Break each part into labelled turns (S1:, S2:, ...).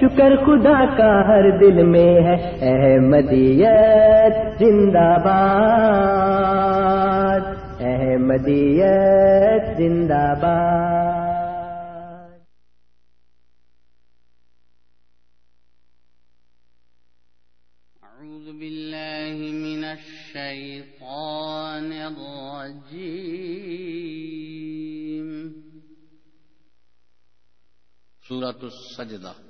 S1: شکر خدا کا ہر دل میں ہے۔ احمدیت زندہ باد۔ احمدیت زندہ باد۔
S2: أعوذ بالله من الشيطان الرجيم سورة السجدة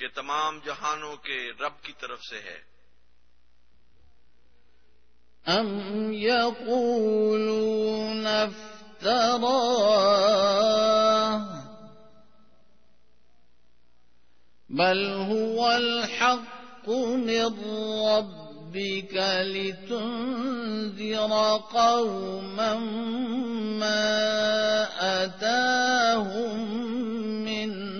S3: کہ تمام جہانوں کے رب کی طرف سے ہے۔
S2: أم يقولون افتراه بل هو الحق من ربك لتنذر قوما ما أتاهم من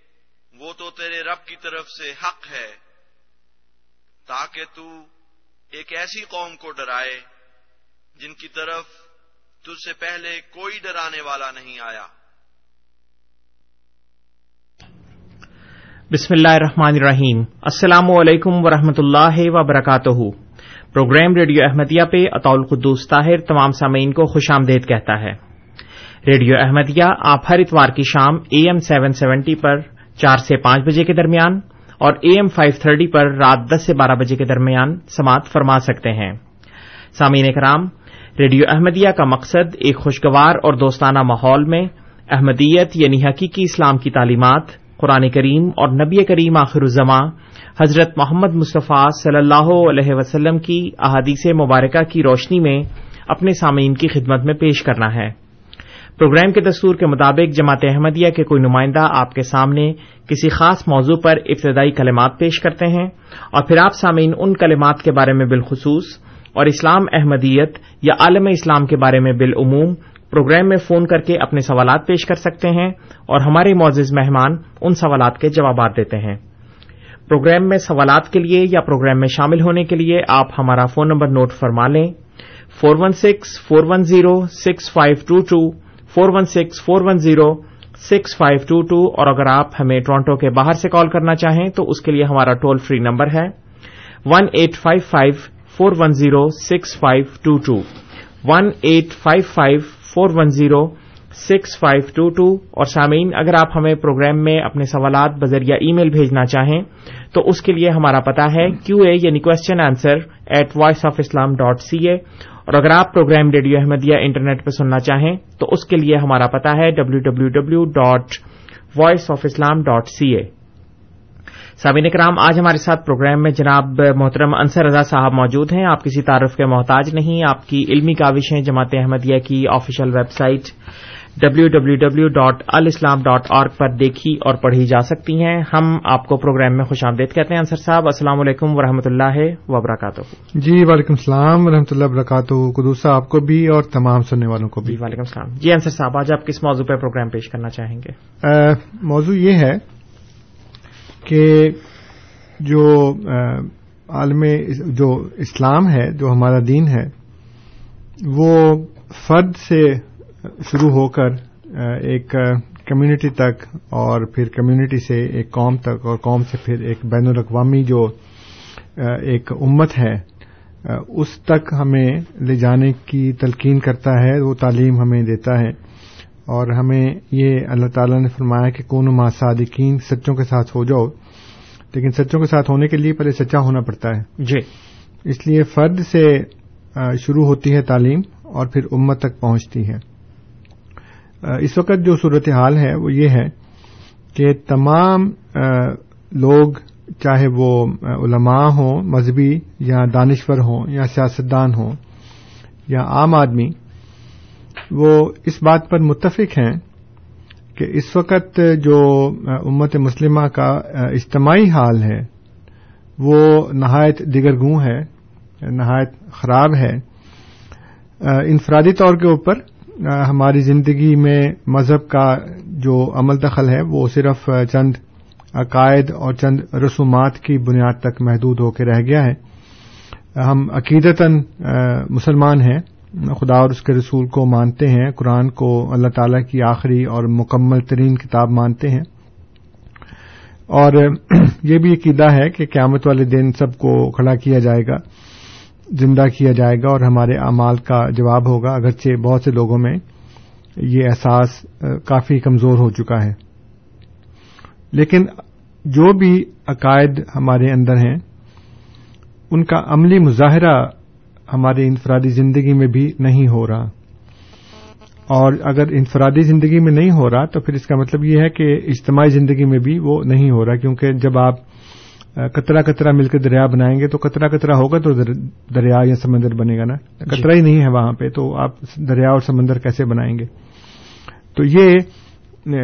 S3: وہ تو تیرے رب کی طرف سے حق ہے، تاکہ تو ایک ایسی قوم کو ڈرائے جن کی طرف تجھ سے پہلے کوئی ڈرانے والا نہیں آیا۔
S4: بسم اللہ الرحمن الرحیم۔ السلام علیکم ورحمۃ اللہ وبرکاتہ۔ پروگرام ریڈیو احمدیہ پہ اطول قدوس طاہر تمام سامعین کو خوش آمدید کہتا ہے۔ ریڈیو احمدیہ آپ ہر اتوار کی شام اے ایم سیون سیونٹی پر چار سے پانچ بجے کے درمیان اور اے ایم فائیو تھرٹی پر رات دس سے بارہ بجے کے درمیان سماعت فرما سکتے ہیں۔ سامعین کرام ریڈیو احمدیہ کا مقصد ایک خوشگوار اور دوستانہ ماحول میں احمدیت یعنی حقیقی اسلام کی تعلیمات، قرآن کریم اور نبی کریم آخر الزماں حضرت محمد مصطفیٰ صلی اللہ علیہ وسلم کی احادیث مبارکہ کی روشنی میں اپنے سامعین کی خدمت میں پیش کرنا ہے۔ پروگرام کے دستور کے مطابق جماعت احمدیہ کے کوئی نمائندہ آپ کے سامنے کسی خاص موضوع پر ابتدائی کلمات پیش کرتے ہیں اور پھر آپ سامعین ان کلمات کے بارے میں بالخصوص اور اسلام احمدیت یا عالم اسلام کے بارے میں بالعموم پروگرام میں فون کر کے اپنے سوالات پیش کر سکتے ہیں اور ہمارے معزز مہمان ان سوالات کے جوابات دیتے ہیں۔ پروگرام میں سوالات کے لیے یا پروگرام میں شامل ہونے کے لیے آپ ہمارا فون نمبر نوٹ فرما لیں۔ Four one six, four one zero, six five two two four one six, four one zero, six five two two اور اگر آپ ہمیں ٹورانٹو کے باہر سے کال کرنا چاہیں تو اس کے لیے ہمارا ٹول فری نمبر ہے one eight five five, four one zero, six five two two one eight five five, four one zero, six five two two اور سامعین، اگر آپ ہمیں پروگرام میں اپنے سوالات بذریعہ ای میل بھیجنا چاہیں تو اس کے لیے ہمارا پتا ہے کیو اے یعنی question answer at voice of Islam dot C A اور اگر آپ پروگرام ریڈیو احمدیہ انٹرنیٹ پہ سننا چاہیں تو اس کے لیے ہمارا پتا ہے W W W dot voice of Islam dot C A سامعین کرام آج ہمارے ساتھ پروگرام میں جناب محترم انصر رضا صاحب موجود ہیں۔ آپ کسی تعارف کے محتاج نہیں، آپ کی علمی کاوشیں جماعت احمدیہ کی official website W W W dot Alislam dot org پر دیکھی اور پڑھی جا سکتی ہیں۔ ہم آپ کو پروگرام میں خوش آمدید کہتے ہیں انصر صاحب السلام علیکم ورحمۃ اللہ وبرکاتہ۔
S5: جی وعلیکم السلام ورحمۃ اللہ وبرکاتہ۔ قدوسا آپ کو بھی اور تمام سننے والوں کو بھی۔
S4: جی وعلیکم السلام۔ جی انصر صاحب آج آپ کس موضوع پہ پروگرام پیش کرنا چاہیں گے؟
S5: موضوع یہ ہے کہ جو عالم جو اسلام ہے جو ہمارا دین ہے وہ فرد سے شروع ہو کر ایک کمیونٹی تک اور پھر کمیونٹی سے ایک قوم تک اور قوم سے پھر ایک بین الاقوامی جو ایک امت ہے اس تک ہمیں لے جانے کی تلقین کرتا ہے وہ تعلیم ہمیں دیتا ہے۔ اور ہمیں یہ اللہ تعالیٰ نے فرمایا کہ کون ما صادقین سچوں کے ساتھ ہو جاؤ۔ لیکن سچوں کے ساتھ ہونے کے لیے پہلے سچا ہونا پڑتا ہے۔
S4: جی۔
S5: اس لیے فرد سے شروع ہوتی ہے تعلیم اور پھر امت تک پہنچتی ہے۔ اس وقت جو صورتحال ہے وہ یہ ہے کہ تمام لوگ، چاہے وہ علماء ہوں، مذہبی یا دانشور ہوں یا سیاستدان ہوں یا عام آدمی، وہ اس بات پر متفق ہیں کہ اس وقت جو امت مسلمہ کا اجتماعی حال ہے، وہ نہایت دیگر گوں ہے، نہایت خراب ہے۔ انفرادی طور کے اوپر ہماری زندگی میں مذہب کا جو عمل دخل ہے، وہ صرف چند عقائد اور چند رسومات کی بنیاد تک محدود ہو کے رہ گیا ہے۔ ہم عقیدتاً مسلمان ہیں۔ خدا اور اس کے رسول کو مانتے ہیں۔ قرآن کو اللہ تعالی کی آخری اور مکمل ترین کتاب مانتے ہیں۔ اور یہ بھی عقیدہ ہے کہ قیامت والے دن سب کو کھڑا کیا جائے گا۔ زندہ کیا جائے گا اور ہمارے اعمال کا جواب ہوگا۔ اگرچہ بہت سے لوگوں میں یہ احساس کافی کمزور ہو چکا ہے۔ لیکن جو بھی عقائد ہمارے اندر ہیں، ان کا عملی مظاہرہ ہماری انفرادی زندگی میں بھی نہیں ہو رہا۔ اور اگر انفرادی زندگی میں نہیں ہو رہا، تو پھر اس کا مطلب یہ ہے کہ اجتماعی زندگی میں بھی وہ نہیں ہو رہا، کیونکہ جب آپ کترا کترا مل کے دریا بنائیں گے تو کترا کترا ہوگا تو دریا یا سمندر بنے گا نا؟ کترا ہی نہیں ہے وہاں پہ، تو آپ دریا اور سمندر کیسے بنائیں گے؟ تو یہ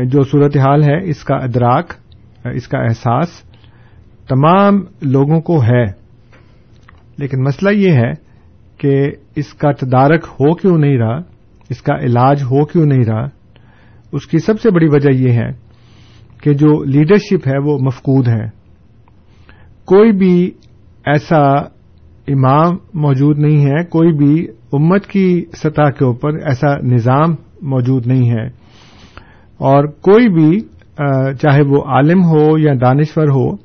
S5: جو صورتحال ہے، اس کا ادراک اس کا احساس تمام لوگوں کو ہے۔ لیکن مسئلہ یہ ہے کہ اس کا تدارک ہو کیوں نہیں رہا؟ اس کا علاج ہو کیوں نہیں رہا؟ اس کی سب سے بڑی وجہ یہ ہے کہ جو لیڈرشپ ہے وہ مفقود ہے۔ کوئی بھی ایسا امام موجود نہیں ہے، کوئی بھی امت کی سطح کے اوپر ایسا نظام موجود نہیں ہے۔ اور کوئی بھی چاہے وہ عالم ہو یا دانشور ہو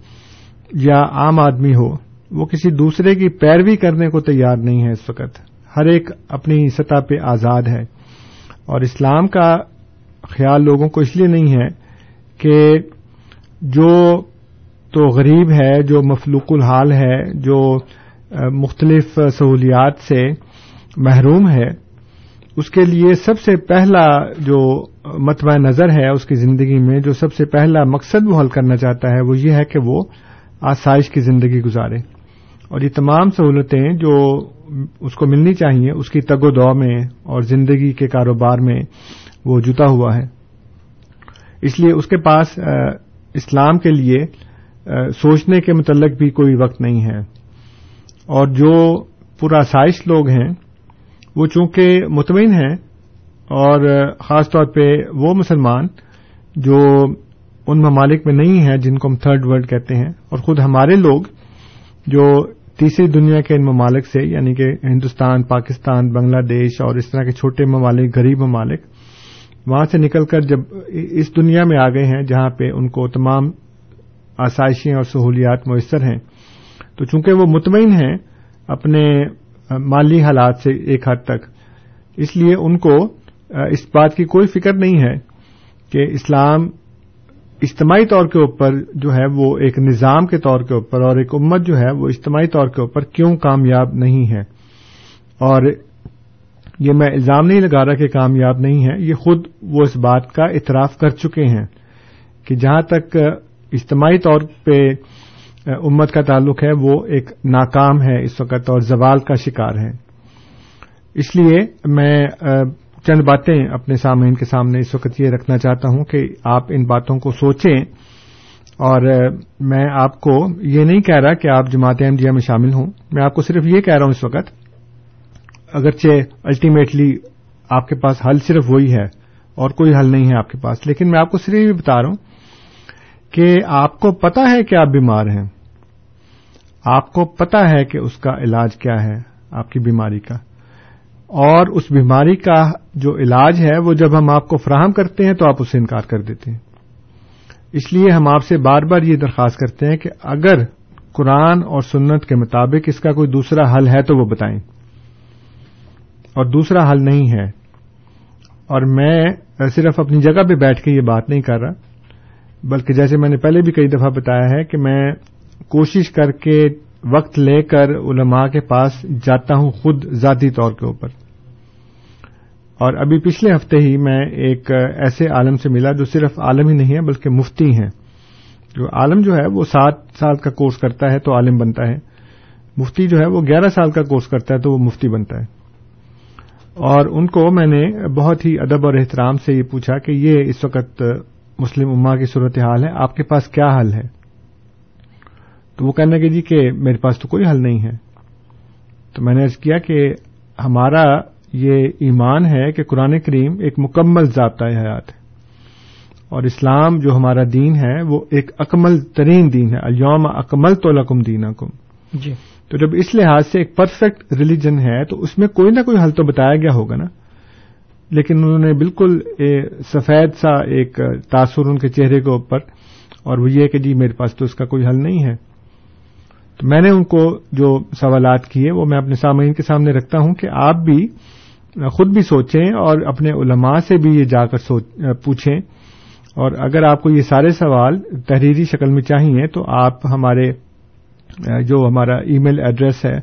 S5: یا عام آدمی ہو، وہ کسی دوسرے کی پیروی کرنے کو تیار نہیں ہے اس وقت۔ ہر ایک اپنی سطح پہ آزاد ہے۔ اور اسلام کا خیال لوگوں کو اس لیے نہیں ہے کہ جو تو غریب ہے جو مفلوق الحال ہے، جو مختلف سہولیات سے محروم ہے۔ اس کے لیے سب سے پہلا جو متبع نظر ہے اس کی زندگی میں، جو سب سے پہلا مقصد وہ حل کرنا چاہتا ہے وہ یہ ہے کہ وہ آسائش کی زندگی گزارے۔ اور یہ تمام سہولتیں جو اس کو ملنی چاہیے، اس کی تگ و دو میں اور زندگی کے کاروبار میں وہ جتا ہوا ہے۔ اس لیے اس کے پاس اسلام کے لیے سوچنے کے متعلق بھی کوئی وقت نہیں ہے۔ اور جو پراسائش لوگ ہیں، وہ چونکہ مطمئن ہیں، اور خاص طور پہ وہ مسلمان جو ان ممالک میں نہیں ہیں، جن کو ہم تھرڈ ورلڈ کہتے ہیں، اور خود ہمارے لوگ جو تیسری دنیا کے ان ممالک سے یعنی کہ ہندوستان، پاکستان، بنگلہ دیش، اور اس طرح کے چھوٹے ممالک، غریب ممالک، وہاں سے نکل کر جب اس دنیا میں آ گئے ہیں، جہاں پہ ان کو تمام آسائشیں اور سہولیات میسر ہیں۔ تو چونکہ وہ مطمئن ہیں، اپنے مالی حالات سے ایک حد تک، اس لیے ان کو اس بات کی کوئی فکر نہیں ہے کہ اسلام اجتماعی طور کے اوپر جو ہے وہ ایک نظام کے طور کے اوپر اور ایک امت جو ہے وہ اجتماعی طور کے اوپر کیوں کامیاب نہیں ہے۔ اور یہ میں الزام نہیں لگا رہا کہ کامیاب نہیں ہے، یہ خود وہ اس بات کا اعتراف کر چکے ہیں کہ جہاں تک اجتماعی طور پہ امت کا تعلق ہے، وہ ایک ناکام ہے اس وقت اور زوال کا شکار ہے۔ اس لیے میں چند باتیں اپنے سامعین کے سامنے اس وقت یہ رکھنا چاہتا ہوں کہ آپ ان باتوں کو سوچیں۔ اور میں آپ کو یہ نہیں کہہ رہا کہ آپ جماعت احمدیہ میں شامل ہوں۔ میں آپ کو صرف یہ کہہ رہا ہوں اس وقت، اگرچہ الٹیمیٹلی آپ کے پاس حل صرف وہی ہے اور کوئی حل نہیں ہے آپ کے پاس، لیکن میں آپ کو صرف یہ بتا رہا ہوں کہ آپ کو پتا ہے کہ آپ بیمار ہیں۔ آپ کو پتا ہے کہ اس کا علاج کیا ہے، آپ کی بیماری کا۔ اور اس بیماری کا جو علاج ہے، وہ جب ہم آپ کو فراہم کرتے ہیں تو آپ اسے انکار کر دیتے ہیں۔ اس لیے ہم آپ سے بار بار یہ درخواست کرتے ہیں کہ اگر قرآن اور سنت کے مطابق اس کا کوئی دوسرا حل ہے تو وہ بتائیں۔ اور دوسرا حل نہیں ہے۔ اور میں صرف اپنی جگہ پہ بیٹھ کے یہ بات نہیں کر رہا۔ بلکہ جیسے میں نے پہلے بھی کئی دفعہ بتایا ہے کہ میں کوشش کر کے وقت لے کر علماء کے پاس جاتا ہوں خود ذاتی طور کے اوپر۔ اور ابھی پچھلے ہفتے ہی میں ایک ایسے عالم سے ملا جو صرف عالم ہی نہیں ہے بلکہ مفتی ہیں۔ جو عالم جو ہے وہ سات سال کا کورس کرتا ہے تو عالم بنتا ہے۔ مفتی جو ہے وہ گیارہ سال کا کورس کرتا ہے تو وہ مفتی بنتا ہے۔ اور ان کو میں نے بہت ہی ادب اور احترام سے یہ پوچھا کہ یہ اس وقت مسلم اما کی صورتحال ہے آپ کے پاس کیا حل ہے؟ تو وہ کہنے لگے جی کہ میرے پاس تو کوئی حل نہیں ہے۔ تو میں نے ارض کیا کہ ہمارا یہ ایمان ہے کہ قرآن کریم ایک مکمل ضابطۂ حیات ہے۔ اور اسلام جو ہمارا دین ہے وہ ایک اکمل ترین دین ہے۔ الوم اکمل تو لکم دین
S4: جی۔
S5: تو جب اس لحاظ سے ایک پرفیکٹ ریلیجن ہے تو اس میں کوئی نہ کوئی حل تو بتایا گیا ہوگا نا۔ لیکن انہوں نے بالکل سفید سا ایک تاثر ان کے چہرے کے اوپر، اور وہ یہ کہ جی میرے پاس تو اس کا کوئی حل نہیں ہے۔ تو میں نے ان کو جو سوالات کیے، وہ میں اپنے سامعین کے سامنے رکھتا ہوں کہ آپ بھی خود بھی سوچیں اور اپنے علماء سے بھی یہ جا کر پوچھیں۔ اور اگر آپ کو یہ سارے سوال تحریری شکل میں چاہیے، تو آپ ہمارے، جو ہمارا ای میل ایڈریس ہے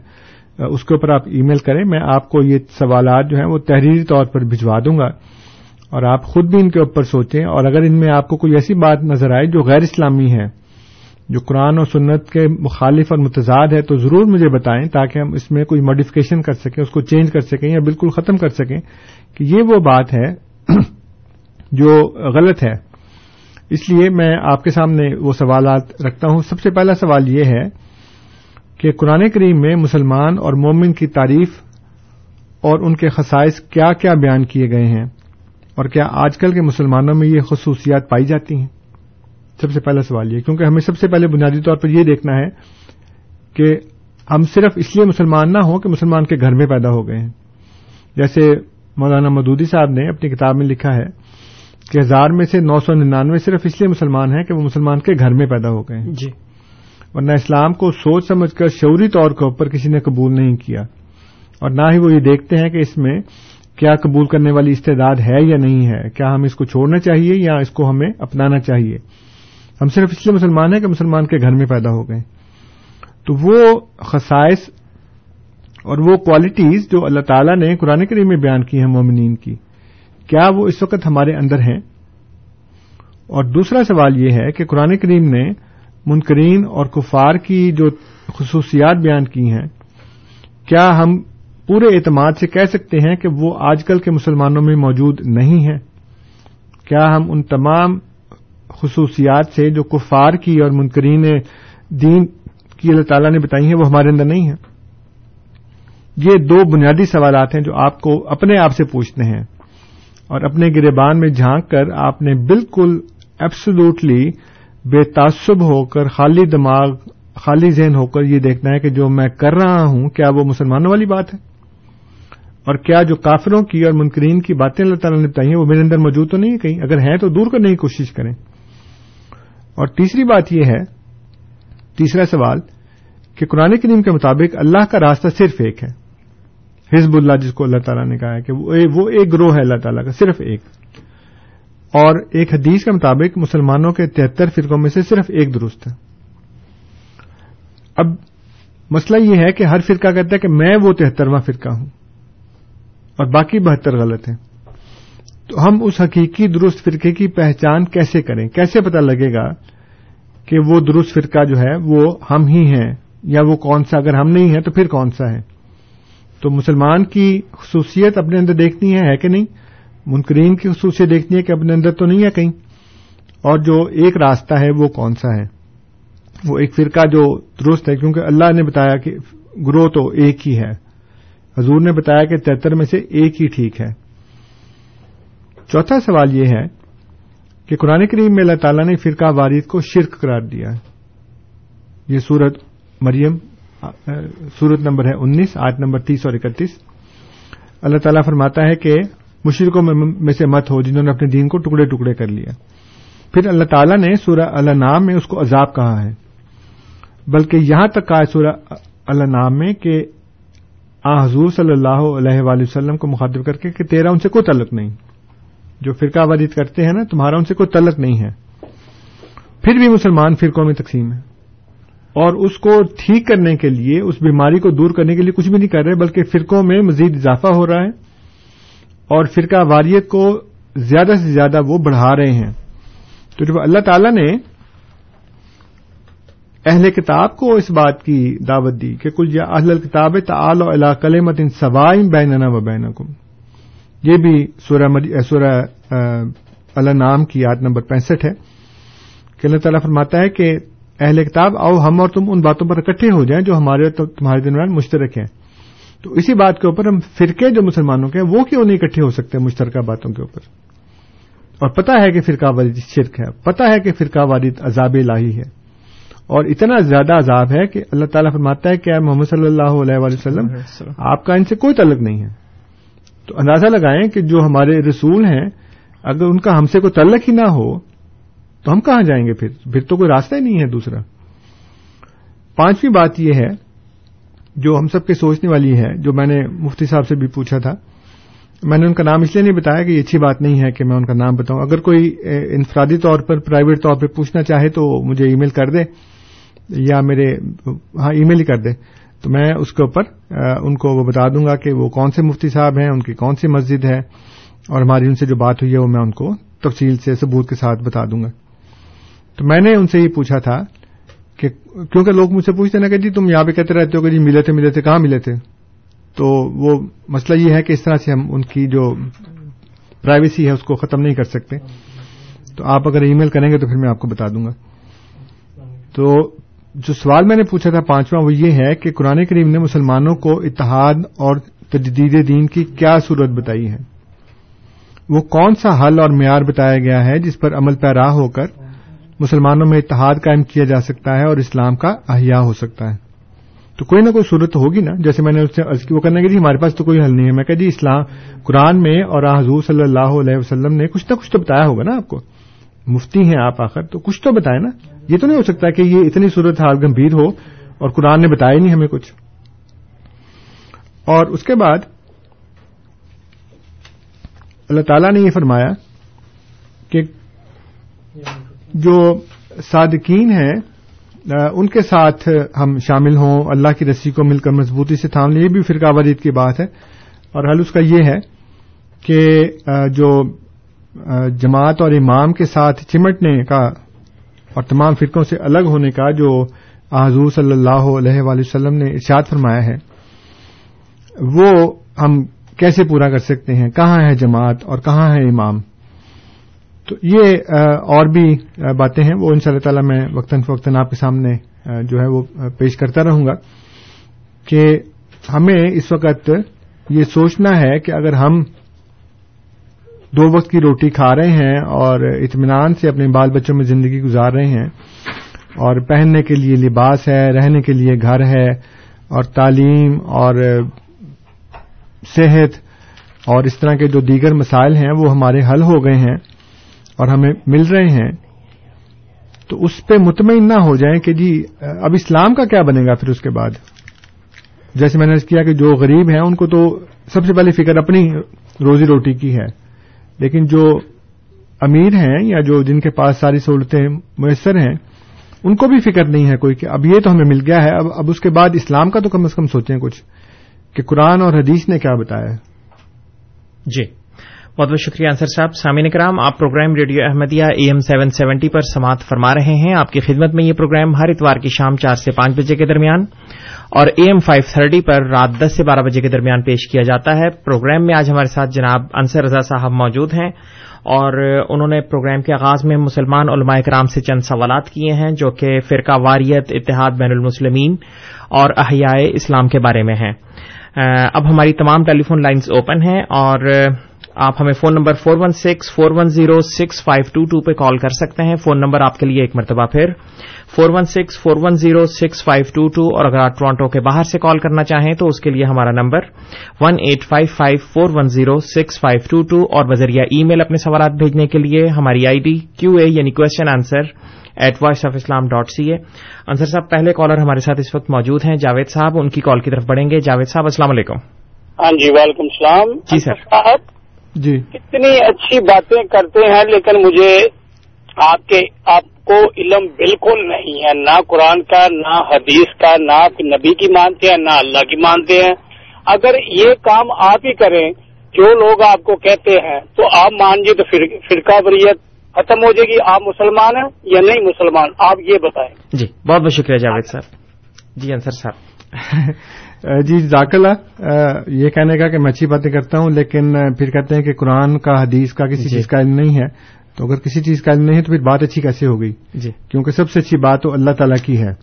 S5: اس کے اوپر آپ ای میل کریں، میں آپ کو یہ سوالات جو ہیں وہ تحریری طور پر بھجوا دوں گا اور آپ خود بھی ان کے اوپر سوچیں اور اگر ان میں آپ کو کوئی ایسی بات نظر آئے جو غیر اسلامی ہے جو قرآن اور سنت کے مخالف اور متضاد ہے تو ضرور مجھے بتائیں تاکہ ہم اس میں کوئی ماڈیفکیشن کر سکیں، اس کو چینج کر سکیں یا بالکل ختم کر سکیں کہ یہ وہ بات ہے جو غلط ہے۔ اس لیے میں آپ کے سامنے وہ سوالات رکھتا ہوں۔ سب سے پہلا سوال یہ ہے کہ قرآن کریم میں مسلمان اور مومن کی تعریف اور ان کے خصائص کیا کیا بیان کیے گئے ہیں اور کیا آج کل کے مسلمانوں میں یہ خصوصیات پائی جاتی ہیں؟ سب سے پہلا سوال یہ، کیونکہ ہمیں سب سے پہلے بنیادی طور پر یہ دیکھنا ہے کہ ہم صرف اس لیے مسلمان نہ ہوں کہ مسلمان کے گھر میں پیدا ہو گئے ہیں۔ جیسے مولانا مدودی صاحب نے اپنی کتاب میں لکھا ہے کہ ہزار میں سے نو سو ننانوے صرف اس لیے مسلمان ہیں کہ وہ مسلمان کے گھر میں پیدا ہو گئے ہیں۔
S4: جی۔
S5: ورنہ اسلام کو سوچ سمجھ کر شعوری طور کے اوپر کسی نے قبول نہیں کیا۔ اور نہ ہی وہ یہ دیکھتے ہیں کہ اس میں کیا قبول کرنے والی استعداد ہے یا نہیں ہے۔ کیا ہم اس کو چھوڑنا چاہیے یا اس کو ہمیں اپنانا چاہیے؟ ہم صرف اس لیے مسلمان ہیں کہ مسلمان کے گھر میں پیدا ہو گئے۔ تو وہ خصائص اور وہ کوالٹیز جو اللہ تعالیٰ نے قرآن کریم میں بیان کی ہیں مومنین کی، کیا وہ اس وقت ہمارے اندر ہیں؟ اور دوسرا سوال یہ ہے کہ قرآن کریم نے منکرین اور کفار کی جو خصوصیات بیان کی ہیں، کیا ہم پورے اعتماد سے کہہ سکتے ہیں کہ وہ آج کل کے مسلمانوں میں موجود نہیں ہیں؟ کیا ہم ان تمام خصوصیات سے جو کفار کی اور منکرین دین کی اللہ تعالیٰ نے بتائی ہیں، وہ ہمارے اندر نہیں ہیں؟ یہ دو بنیادی سوالات ہیں جو آپ کو اپنے آپ سے پوچھنے ہیں اور اپنے گربان میں جھانک کر آپ نے بالکل ایبسلوٹلی بے تعصب ہو کر، خالی دماغ، خالی ذہن ہو کر یہ دیکھنا ہے کہ جو میں کر رہا ہوں، کیا وہ مسلمانوں والی بات ہے؟ اور کیا جو کافروں کی اور منکرین کی باتیں اللہ تعالیٰ نے بتائی ہیں، وہ میرے اندر موجود تو نہیں کہیں؟ اگر ہیں تو دور کرنے کی کوشش کریں۔ اور تیسری بات یہ ہے، تیسرا سوال کہ قرآن کریم کے مطابق اللہ کا راستہ صرف ایک ہے۔ حزب اللہ جس کو اللہ تعالیٰ نے کہا ہے کہ وہ ایک گروہ ہے اللہ تعالیٰ کا، صرف ایک۔ اور ایک حدیث کے مطابق مسلمانوں کے تہتر فرقوں میں سے صرف ایک درست ہے۔ اب مسئلہ یہ ہے کہ ہر فرقہ کہتا ہے کہ میں وہ تہترواں فرقہ ہوں اور باقی بہتر غلط ہیں۔ تو ہم اس حقیقی درست فرقے کی پہچان کیسے کریں؟ کیسے پتہ لگے گا کہ وہ درست فرقہ جو ہے وہ ہم ہی ہیں یا وہ کون سا؟ اگر ہم نہیں ہیں تو پھر کون سا ہے؟ تو مسلمان کی خصوصیت اپنے اندر دیکھنی ہے کہ نہیں؟ منکرین کی خصوصیت دیکھنی ہے کہ اپنے اندر تو نہیں ہے کہیں۔ اور جو ایک راستہ ہے وہ کون سا ہے؟ وہ ایک فرقہ جو درست ہے، کیونکہ اللہ نے بتایا کہ گروہ تو ایک ہی ہے۔ حضور نے بتایا کہ تہتر میں سے ایک ہی ٹھیک ہے۔ چوتھا سوال یہ ہے کہ قرآن کریم میں اللہ تعالیٰ نے فرقہ وارید کو شرک قرار دیا ہے۔ یہ سورت مریم، سورت نمبر ہے انیس آٹھ نمبر تیس اور اکتیس۔ اللہ تعالیٰ فرماتا ہے کہ مشرقوں میں سے مت ہو، جنہوں نے اپنے دین کو ٹکڑے ٹکڑے کر لیا۔ پھر اللہ تعالیٰ نے سورہ اللہ نام میں اس کو عذاب کہا ہے۔ بلکہ یہاں تک کہا ہے سورہ اللہ نام میں کہ آ حضور صلی اللہ علیہ وآلہ وسلم کو مخاطب کر کے کہ تیرا ان سے کوئی تعلق نہیں۔ جو فرقہ وادید کرتے ہیں نا، تمہارا ان سے کوئی تعلق نہیں ہے۔ پھر بھی مسلمان فرقوں میں تقسیم ہے اور اس کو ٹھیک کرنے کے لیے، اس بیماری کو دور کرنے کے لیے کچھ بھی نہیں کر رہے، بلکہ فرقوں میں مزید اضافہ ہو رہا ہے۔ اور فرقہ واریت کو زیادہ سے زیادہ وہ بڑھا رہے ہیں۔ تو جب اللہ تعالی نے اہل کتاب کو اس بات کی دعوت دی کہ کل یا اہل کتاب تعال اللہ کلمت ان سوائم بیننا و بینکم۔ یہ بھی سورہ سورہ اللہ نام کی یاد نمبر پینسٹھ ہے۔ کہ اللہ تعالیٰ فرماتا ہے کہ اہل کتاب آؤ ہم اور تم ان باتوں پر اکٹھے ہو جائیں جو ہمارے تمہارے درمیان مشترک ہیں۔ تو اسی بات کے اوپر ہم فرقے جو مسلمانوں کے ہیں وہ کیوں نہیں اکٹھے ہو سکتے مشترکہ باتوں کے اوپر؟ اور پتا ہے کہ فرقہ والد شرک ہے پتا ہے کہ فرقہ والد عذاب لاہی ہے اور اتنا زیادہ عذاب ہے کہ اللہ تعالیٰ فرماتا ہے کہ محمد صلی اللہ علیہ وسلم۔ آپ کا ان سے کوئی تعلق نہیں ہے۔ تو اندازہ لگائیں کہ جو ہمارے رسول ہیں اگر ان کا ہم سے کوئی تعلق ہی نہ ہو تو ہم کہاں جائیں گے پھر؟ پھر تو کوئی راستہ ہی نہیں ہے دوسرا۔ پانچویں بات یہ ہے جو ہم سب کے سوچنے والی ہے جو میں نے مفتی صاحب سے بھی پوچھا تھا۔ میں نے ان کا نام اس لیے نہیں بتایا کہ یہ اچھی بات نہیں ہے کہ میں ان کا نام بتاؤں۔ اگر کوئی انفرادی طور پر پرائیویٹ طور پہ پوچھنا چاہے تو مجھے ای میل کر دے، یا میرے ہاں ای میل ہی کر دے۔ تو میں اس کے اوپر ان کو وہ بتا دوں گا کہ وہ کون سے مفتی صاحب ہیں، ان کی کون سی مسجد ہے، اور ہماری ان سے جو بات ہوئی ہے وہ میں ان کو تفصیل سے، ثبوت کے ساتھ بتا دوں گا۔ تو میں نے ان سے یہ پوچھا تھا کہ کیونکہ لوگ مجھ سے پوچھتے نا کہ جی تم یہاں پہ کہتے رہتے ہو کہ جی ملے تھے ملے تھے، کہاں ملے تھے؟ تو وہ مسئلہ یہ ہے کہ اس طرح سے ہم ان کی جو پرائیویسی ہے اس کو ختم نہیں کر سکتے۔ تو آپ اگر ای میل کریں گے تو پھر میں آپ کو بتا دوں گا۔ تو جو سوال میں نے پوچھا تھا پانچواں، وہ یہ ہے کہ قرآن کریم نے مسلمانوں کو اتحاد اور تجدید دین کی کیا صورت بتائی ہے؟ وہ کون سا حل اور معیار بتایا گیا ہے جس پر عمل پیرا ہو کر مسلمانوں میں اتحاد قائم کیا جا سکتا ہے اور اسلام کا احیاء ہو سکتا ہے۔ تو کوئی نہ کوئی صورت ہوگی نا، جیسے میں نے اس سے وہ کرنے کے لیے جی ہمارے پاس تو کوئی حل نہیں ہے۔ میں کہ جی اسلام، قرآن میں اور حضور صلی اللہ علیہ وسلم نے کچھ نہ کچھ تو بتایا ہوگا نا آپ کو۔ مفتی ہیں آپ آخر، تو کچھ تو بتائیں نا۔ یہ تو نہیں ہو سکتا کہ یہ اتنی صورت حال گمبھیر ہو اور قرآن نے بتایا نہیں ہمیں کچھ۔ اور اس کے بعد اللہ تعالی نے یہ فرمایا کہ جو صادقین ہیں ان کے ساتھ ہم شامل ہوں، اللہ کی رسی کو مل کر مضبوطی سے تھام لیں، یہ بھی فرقہ ورید کی بات ہے۔ اور حل اس کا یہ ہے کہ جو جماعت اور امام کے ساتھ چمٹنے کا اور تمام فرقوں سے الگ ہونے کا جو حضور صلی اللہ علیہ وآلہ وسلم نے ارشاد فرمایا ہے، وہ ہم کیسے پورا کر سکتے ہیں؟ کہاں ہے جماعت اور کہاں ہے امام؟ تو یہ اور بھی باتیں ہیں، وہ ان شاء اللہ تعالی میں وقتاً فوقتاً آپ کے سامنے جو ہے وہ پیش کرتا رہوں گا کہ ہمیں اس وقت یہ سوچنا ہے کہ اگر ہم دو وقت کی روٹی کھا رہے ہیں اور اطمینان سے اپنے بال بچوں میں زندگی گزار رہے ہیں اور پہننے کے لیے لباس ہے، رہنے کے لیے گھر ہے اور تعلیم اور صحت اور اس طرح کے جو دیگر مسائل ہیں وہ ہمارے حل ہو گئے ہیں اور ہمیں مل رہے ہیں، تو اس پہ مطمئن نہ ہو جائیں کہ جی اب اسلام کا کیا بنے گا پھر اس کے بعد؟ جیسے میں نے کیا کہ جو غریب ہیں، ان کو تو سب سے پہلے فکر اپنی روزی روٹی کی ہے۔ لیکن جو امیر ہیں یا جو جن کے پاس ساری سہولتیں میسر ہیں، ان کو بھی فکر نہیں ہے کوئی کہ اب یہ تو ہمیں مل گیا ہے، اب اب اس کے بعد اسلام کا تو کم از کم سوچیں کچھ کہ قرآن اور حدیث نے کیا بتایا۔
S4: جی۔ بہت بہت شکریہ انصر صاحب. سامعین کرام آپ programme radio Ahmadiyya A M seven seventy پر سماعت فرما رہے ہیں. آپ کی خدمت میں یہ پروگرام ہر اتوار کی شام چار سے پانچ بجے کے درمیان اور اے ایم فائیو تھرٹی پر رات دس سے بارہ بجے کے درمیان پیش کیا جاتا ہے. پروگرام میں آج ہمارے ساتھ جناب انصر رضا صاحب موجود ہیں اور انہوں نے پروگرام کے آغاز میں مسلمان علماء کرام سے چند سوالات کیے ہیں جو کہ فرقہ واریت، اتحاد، بین المسلمین اور احیاء اسلام کے بارے میں ہیں۔ اب ہماری تمام ٹیلی فون لائنز اوپن ہیں اور آپ ہمیں phone number four one six four one zero six five two two پہ کال کر سکتے ہیں۔ فون نمبر آپ کے لیے ایک مرتبہ پھر four one six four one zero six five two two اور اگر آپ ٹورانٹو کے باہر سے کال کرنا چاہیں تو اس کے لیے ہمارا number one eight five five four one zero six five two two اور بذریعہ ای میل اپنے سوالات بھیجنے کے لیے ہماری آئی ڈی کیو اے یعنی question answer at voice of Islam dot C A Ansar صاحب پہلے کالر ہمارے ساتھ اس وقت موجود ہیں۔ جاوید صاحب ان کی کال کی طرف بڑھیں گے۔ جاوید صاحب السلام علیکم۔
S6: ہاں جی وعلیکم السلام۔
S4: جی سر۔
S6: صاحب
S5: جی۔
S6: کتنی اچھی باتیں کرتے ہیں لیکن مجھے آپ کے آپ کو علم بالکل نہیں ہے۔ نہ قرآن کا نہ حدیث کا نہ آپ نبی کی مانتے ہیں نہ اللہ کی مانتے ہیں۔ اگر یہ کام آپ ہی کریں جو لوگ آپ کو کہتے ہیں تو آپ مان جی تو فرقہ بریت ختم ہو جائے گی۔ آپ مسلمان ہیں یا نہیں مسلمان آپ یہ بتائیں۔
S4: جی بہت بہت شکریہ جاوید صاحب۔ جی انصر صاحب۔
S5: جی ذاکلہ یہ کہنے کا کہ میں اچھی باتیں کرتا ہوں لیکن پھر کہتے ہیں کہ قرآن کا حدیث کا کسی
S4: جی۔
S5: چیز کا علم نہیں ہے تو اگر کسی چیز کا علم نہیں ہے تو پھر بات اچھی کیسے ہو گئی؟
S4: جی۔
S5: کیونکہ سب سے اچھی بات تو اللہ تعالیٰ کی ہے۔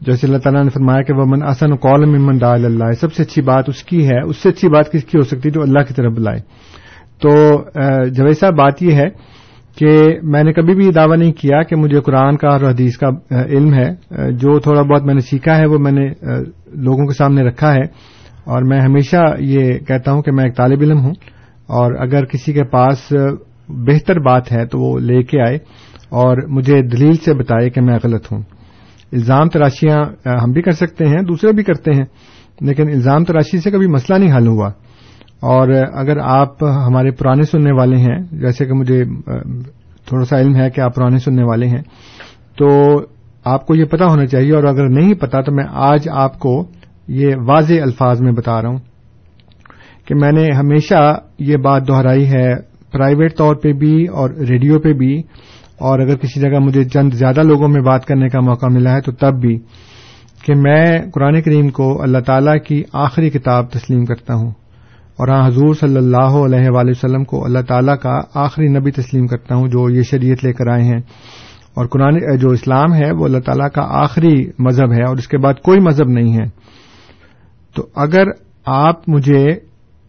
S5: جیسے اللہ تعالیٰ نے فرمایا کہ وہ من اصن قول ممن دا اللہ سب سے اچھی بات اس کی ہے اس سے اچھی بات کس کی ہو سکتی جو اللہ کی طرف بلائے۔ تو جوید صاحب بات یہ ہے کہ میں نے کبھی بھی یہ دعویٰ نہیں کیا کہ مجھے قرآن کا اور حدیث کا علم ہے۔ جو تھوڑا بہت میں نے سیکھا ہے وہ میں نے لوگوں کے سامنے رکھا ہے۔ اور میں ہمیشہ یہ کہتا ہوں کہ میں ایک طالب علم ہوں۔ اور اگر کسی کے پاس بہتر بات ہے تو وہ لے کے آئے اور مجھے دلیل سے بتائے کہ میں غلط ہوں۔ الزام تراشیاں ہم بھی کر سکتے ہیں، دوسرے بھی کرتے ہیں، لیکن الزام تراشی سے کبھی مسئلہ نہیں حل ہوا۔ اور اگر آپ ہمارے پرانے سننے والے ہیں، جیسے کہ مجھے تھوڑا سا علم ہے کہ آپ پرانے سننے والے ہیں، تو آپ کو یہ پتا ہونا چاہیے اور اگر نہیں پتا تو میں آج آپ کو یہ واضح الفاظ میں بتا رہا ہوں کہ میں نے ہمیشہ یہ بات دہرائی ہے پرائیویٹ طور پہ بھی اور ریڈیو پہ بھی، اور اگر کسی جگہ مجھے چند زیادہ لوگوں میں بات کرنے کا موقع ملا ہے تو تب بھی کہ میں قرآن کریم کو اللہ تعالی کی آخری کتاب تسلیم کرتا ہوں۔ اور ہاں حضور صلی اللہ علیہ وآلہ وسلم کو اللہ تعالیٰ کا آخری نبی تسلیم کرتا ہوں جو یہ شریعت لے کر آئے ہیں۔ اور قرآن، جو اسلام ہے، وہ اللہ تعالیٰ کا آخری مذہب ہے اور اس کے بعد کوئی مذہب نہیں ہے۔ تو اگر آپ مجھے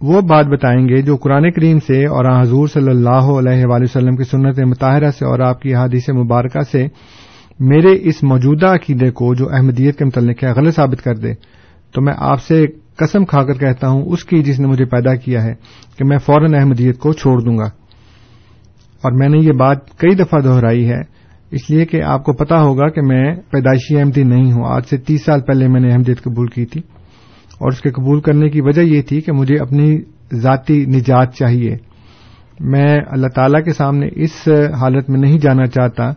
S5: وہ بات بتائیں گے جو قرآن کریم سے اور ہاں، حضور صلی اللہ علیہ وآلہ وسلم کی سنت مطاہرہ سے اور آپ کی حادیث مبارکہ سے میرے اس موجودہ عقیدے کو جو احمدیت کے متعلق ہے، غلط ثابت کر دے، تو میں آپ سے قسم کھا کر کہتا ہوں، اس کی جس نے مجھے پیدا کیا ہے کہ میں فوراً احمدیت کو چھوڑ دوں گا۔ اور میں نے یہ بات کئی دفعہ دہرائی ہے، اس لیے کہ آپ کو پتا ہوگا کہ میں پیدائشی احمدی نہیں ہوں۔ آج سے تیس سال پہلے میں نے احمدیت قبول کی تھی۔ اور اس کے قبول کرنے کی وجہ یہ تھی کہ مجھے اپنی ذاتی نجات چاہیے۔ میں اللہ تعالی کے سامنے اس حالت میں نہیں جانا چاہتا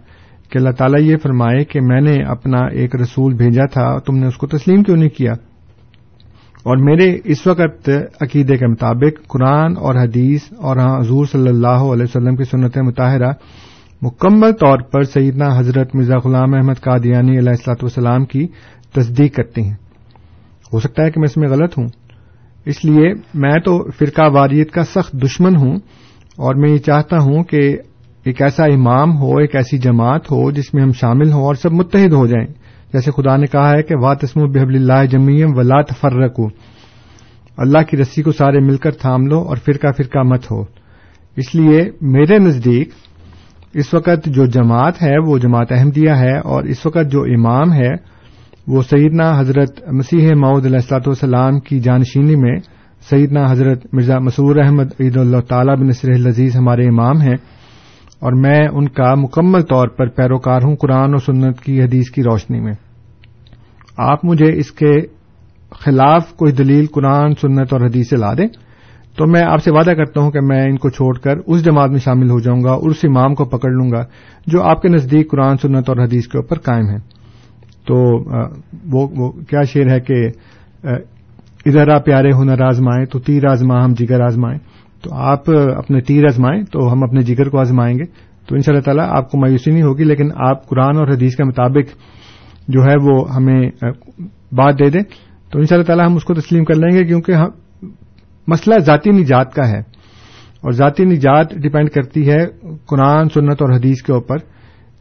S5: کہ اللہ تعالیٰ یہ فرمائے کہ میں نے اپنا ایک رسول بھیجا تھا، تم نے اس کو تسلیم کیوں نہیں کیا؟ اور میرے اس وقت عقیدے کے مطابق قرآن اور حدیث اور ہاں، حضور صلی اللہ علیہ وسلم کی سنت مطالعہ مکمل طور پر سیدنا حضرت مرزا غلام احمد قادیانی علیہ السلاط والسلام کی تصدیق کرتی ہیں۔ ہو سکتا ہے کہ میں اس میں غلط ہوں۔ اس لیے میں تو فرقہ واریت کا سخت دشمن ہوں اور میں یہ چاہتا ہوں کہ ایک ایسا امام ہو، ایک ایسی جماعت ہو جس میں ہم شامل ہوں اور سب متحد ہو جائیں۔ جیسے خدا نے کہا ہے کہ وا تسم بحب اللہ جمیم ولا تفرق اللہ کی رسی کو سارے مل کر تھام لو اور فرقہ فرقہ مت ہو۔ اس لیے میرے نزدیک اس وقت جو جماعت ہے وہ جماعت احمدیہ ہے اور اس وقت جو امام ہے وہ سیدنا حضرت مسیح معود علیہ السلاۃ والسلام کی جانشینی میں سیدنا حضرت مرزا مسور احمد عید اللہ تعالی بن نصر العزیز ہمارے امام ہیں اور میں ان کا مکمل طور پر پیروکار ہوں قرآن اور سنت کی حدیث کی روشنی میں۔ آپ مجھے اس کے خلاف کوئی دلیل قرآن سنت اور حدیث سے لا دیں تو میں آپ سے وعدہ کرتا ہوں کہ میں ان کو چھوڑ کر اس جماعت میں شامل ہو جاؤں گا اور اس امام کو پکڑ لوں گا جو آپ کے نزدیک قرآن سنت اور حدیث کے اوپر قائم ہے تو وہ, وہ کیا شعر ہے کہ ادھر پیارے ہنر آزمائیں تو تیر آزما ہم جگر آزمائیں۔ تو آپ اپنے تیر آزمائیں تو ہم اپنے جگر کو آزمائیں گے۔ تو ان شاء اللہ تعالیٰ آپ کو مایوسی نہیں ہوگی لیکن آپ قرآن اور حدیث کے مطابق جو ہے وہ ہمیں بات دے دیں تو ان شاء اللہ تعالیٰ ہم اس کو تسلیم کر لیں گے کیونکہ مسئلہ ذاتی نجات کا ہے۔ اور ذاتی نجات ڈپینڈ کرتی ہے قرآن، سنت اور حدیث کے اوپر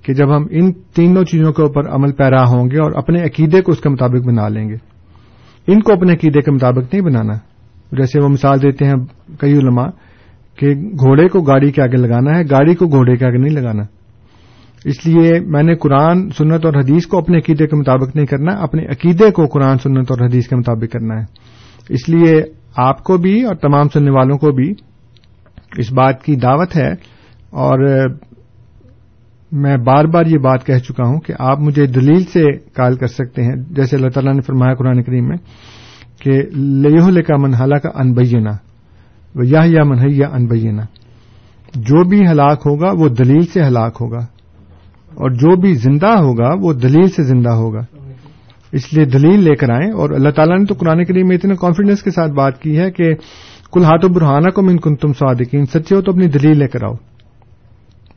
S5: کہ جب ہم ان تینوں چیزوں کے اوپر عمل پیرا ہوں گے اور اپنے عقیدے کو اس کے مطابق بنا لیں گے۔ ان کو اپنے عقیدے کے مطابق نہیں بنانا۔ جیسے وہ مثال دیتے ہیں کئی علماء کہ گھوڑے کو گاڑی کے آگے لگانا ہے، گاڑی کو گھوڑے کے آگے نہیں لگانا۔ اس لیے میں نے قرآن، سنت اور حدیث کو اپنے عقیدے کے مطابق نہیں کرنا، اپنے عقیدے کو قرآن، سنت اور حدیث کے مطابق کرنا ہے۔ اس لیے آپ کو بھی اور تمام سننے والوں کو بھی اس بات کی دعوت ہے۔ اور میں بار بار یہ بات کہہ چکا ہوں کہ آپ مجھے دلیل سے کال کر سکتے ہیں۔ جیسے اللہ تعالیٰ نے فرمایا قرآن کریم میں کہ لیہ کا منحلہ کا انبینا و یا منہیا انبینا۔ جو بھی ہلاک ہوگا وہ دلیل سے ہلاک ہوگا۔ اور جو بھی زندہ ہوگا وہ دلیل سے زندہ ہوگا۔ اس لیے دلیل لے کر آئیں اور اللہ تعالیٰ نے تو قرآن کریم میں اتنے کانفیڈینس کے ساتھ بات کی ہے کہ کل ہاتھ و برہانہ کو من کن تم سوادقین سچے ہو تو اپنی دلیل لے کر آؤ۔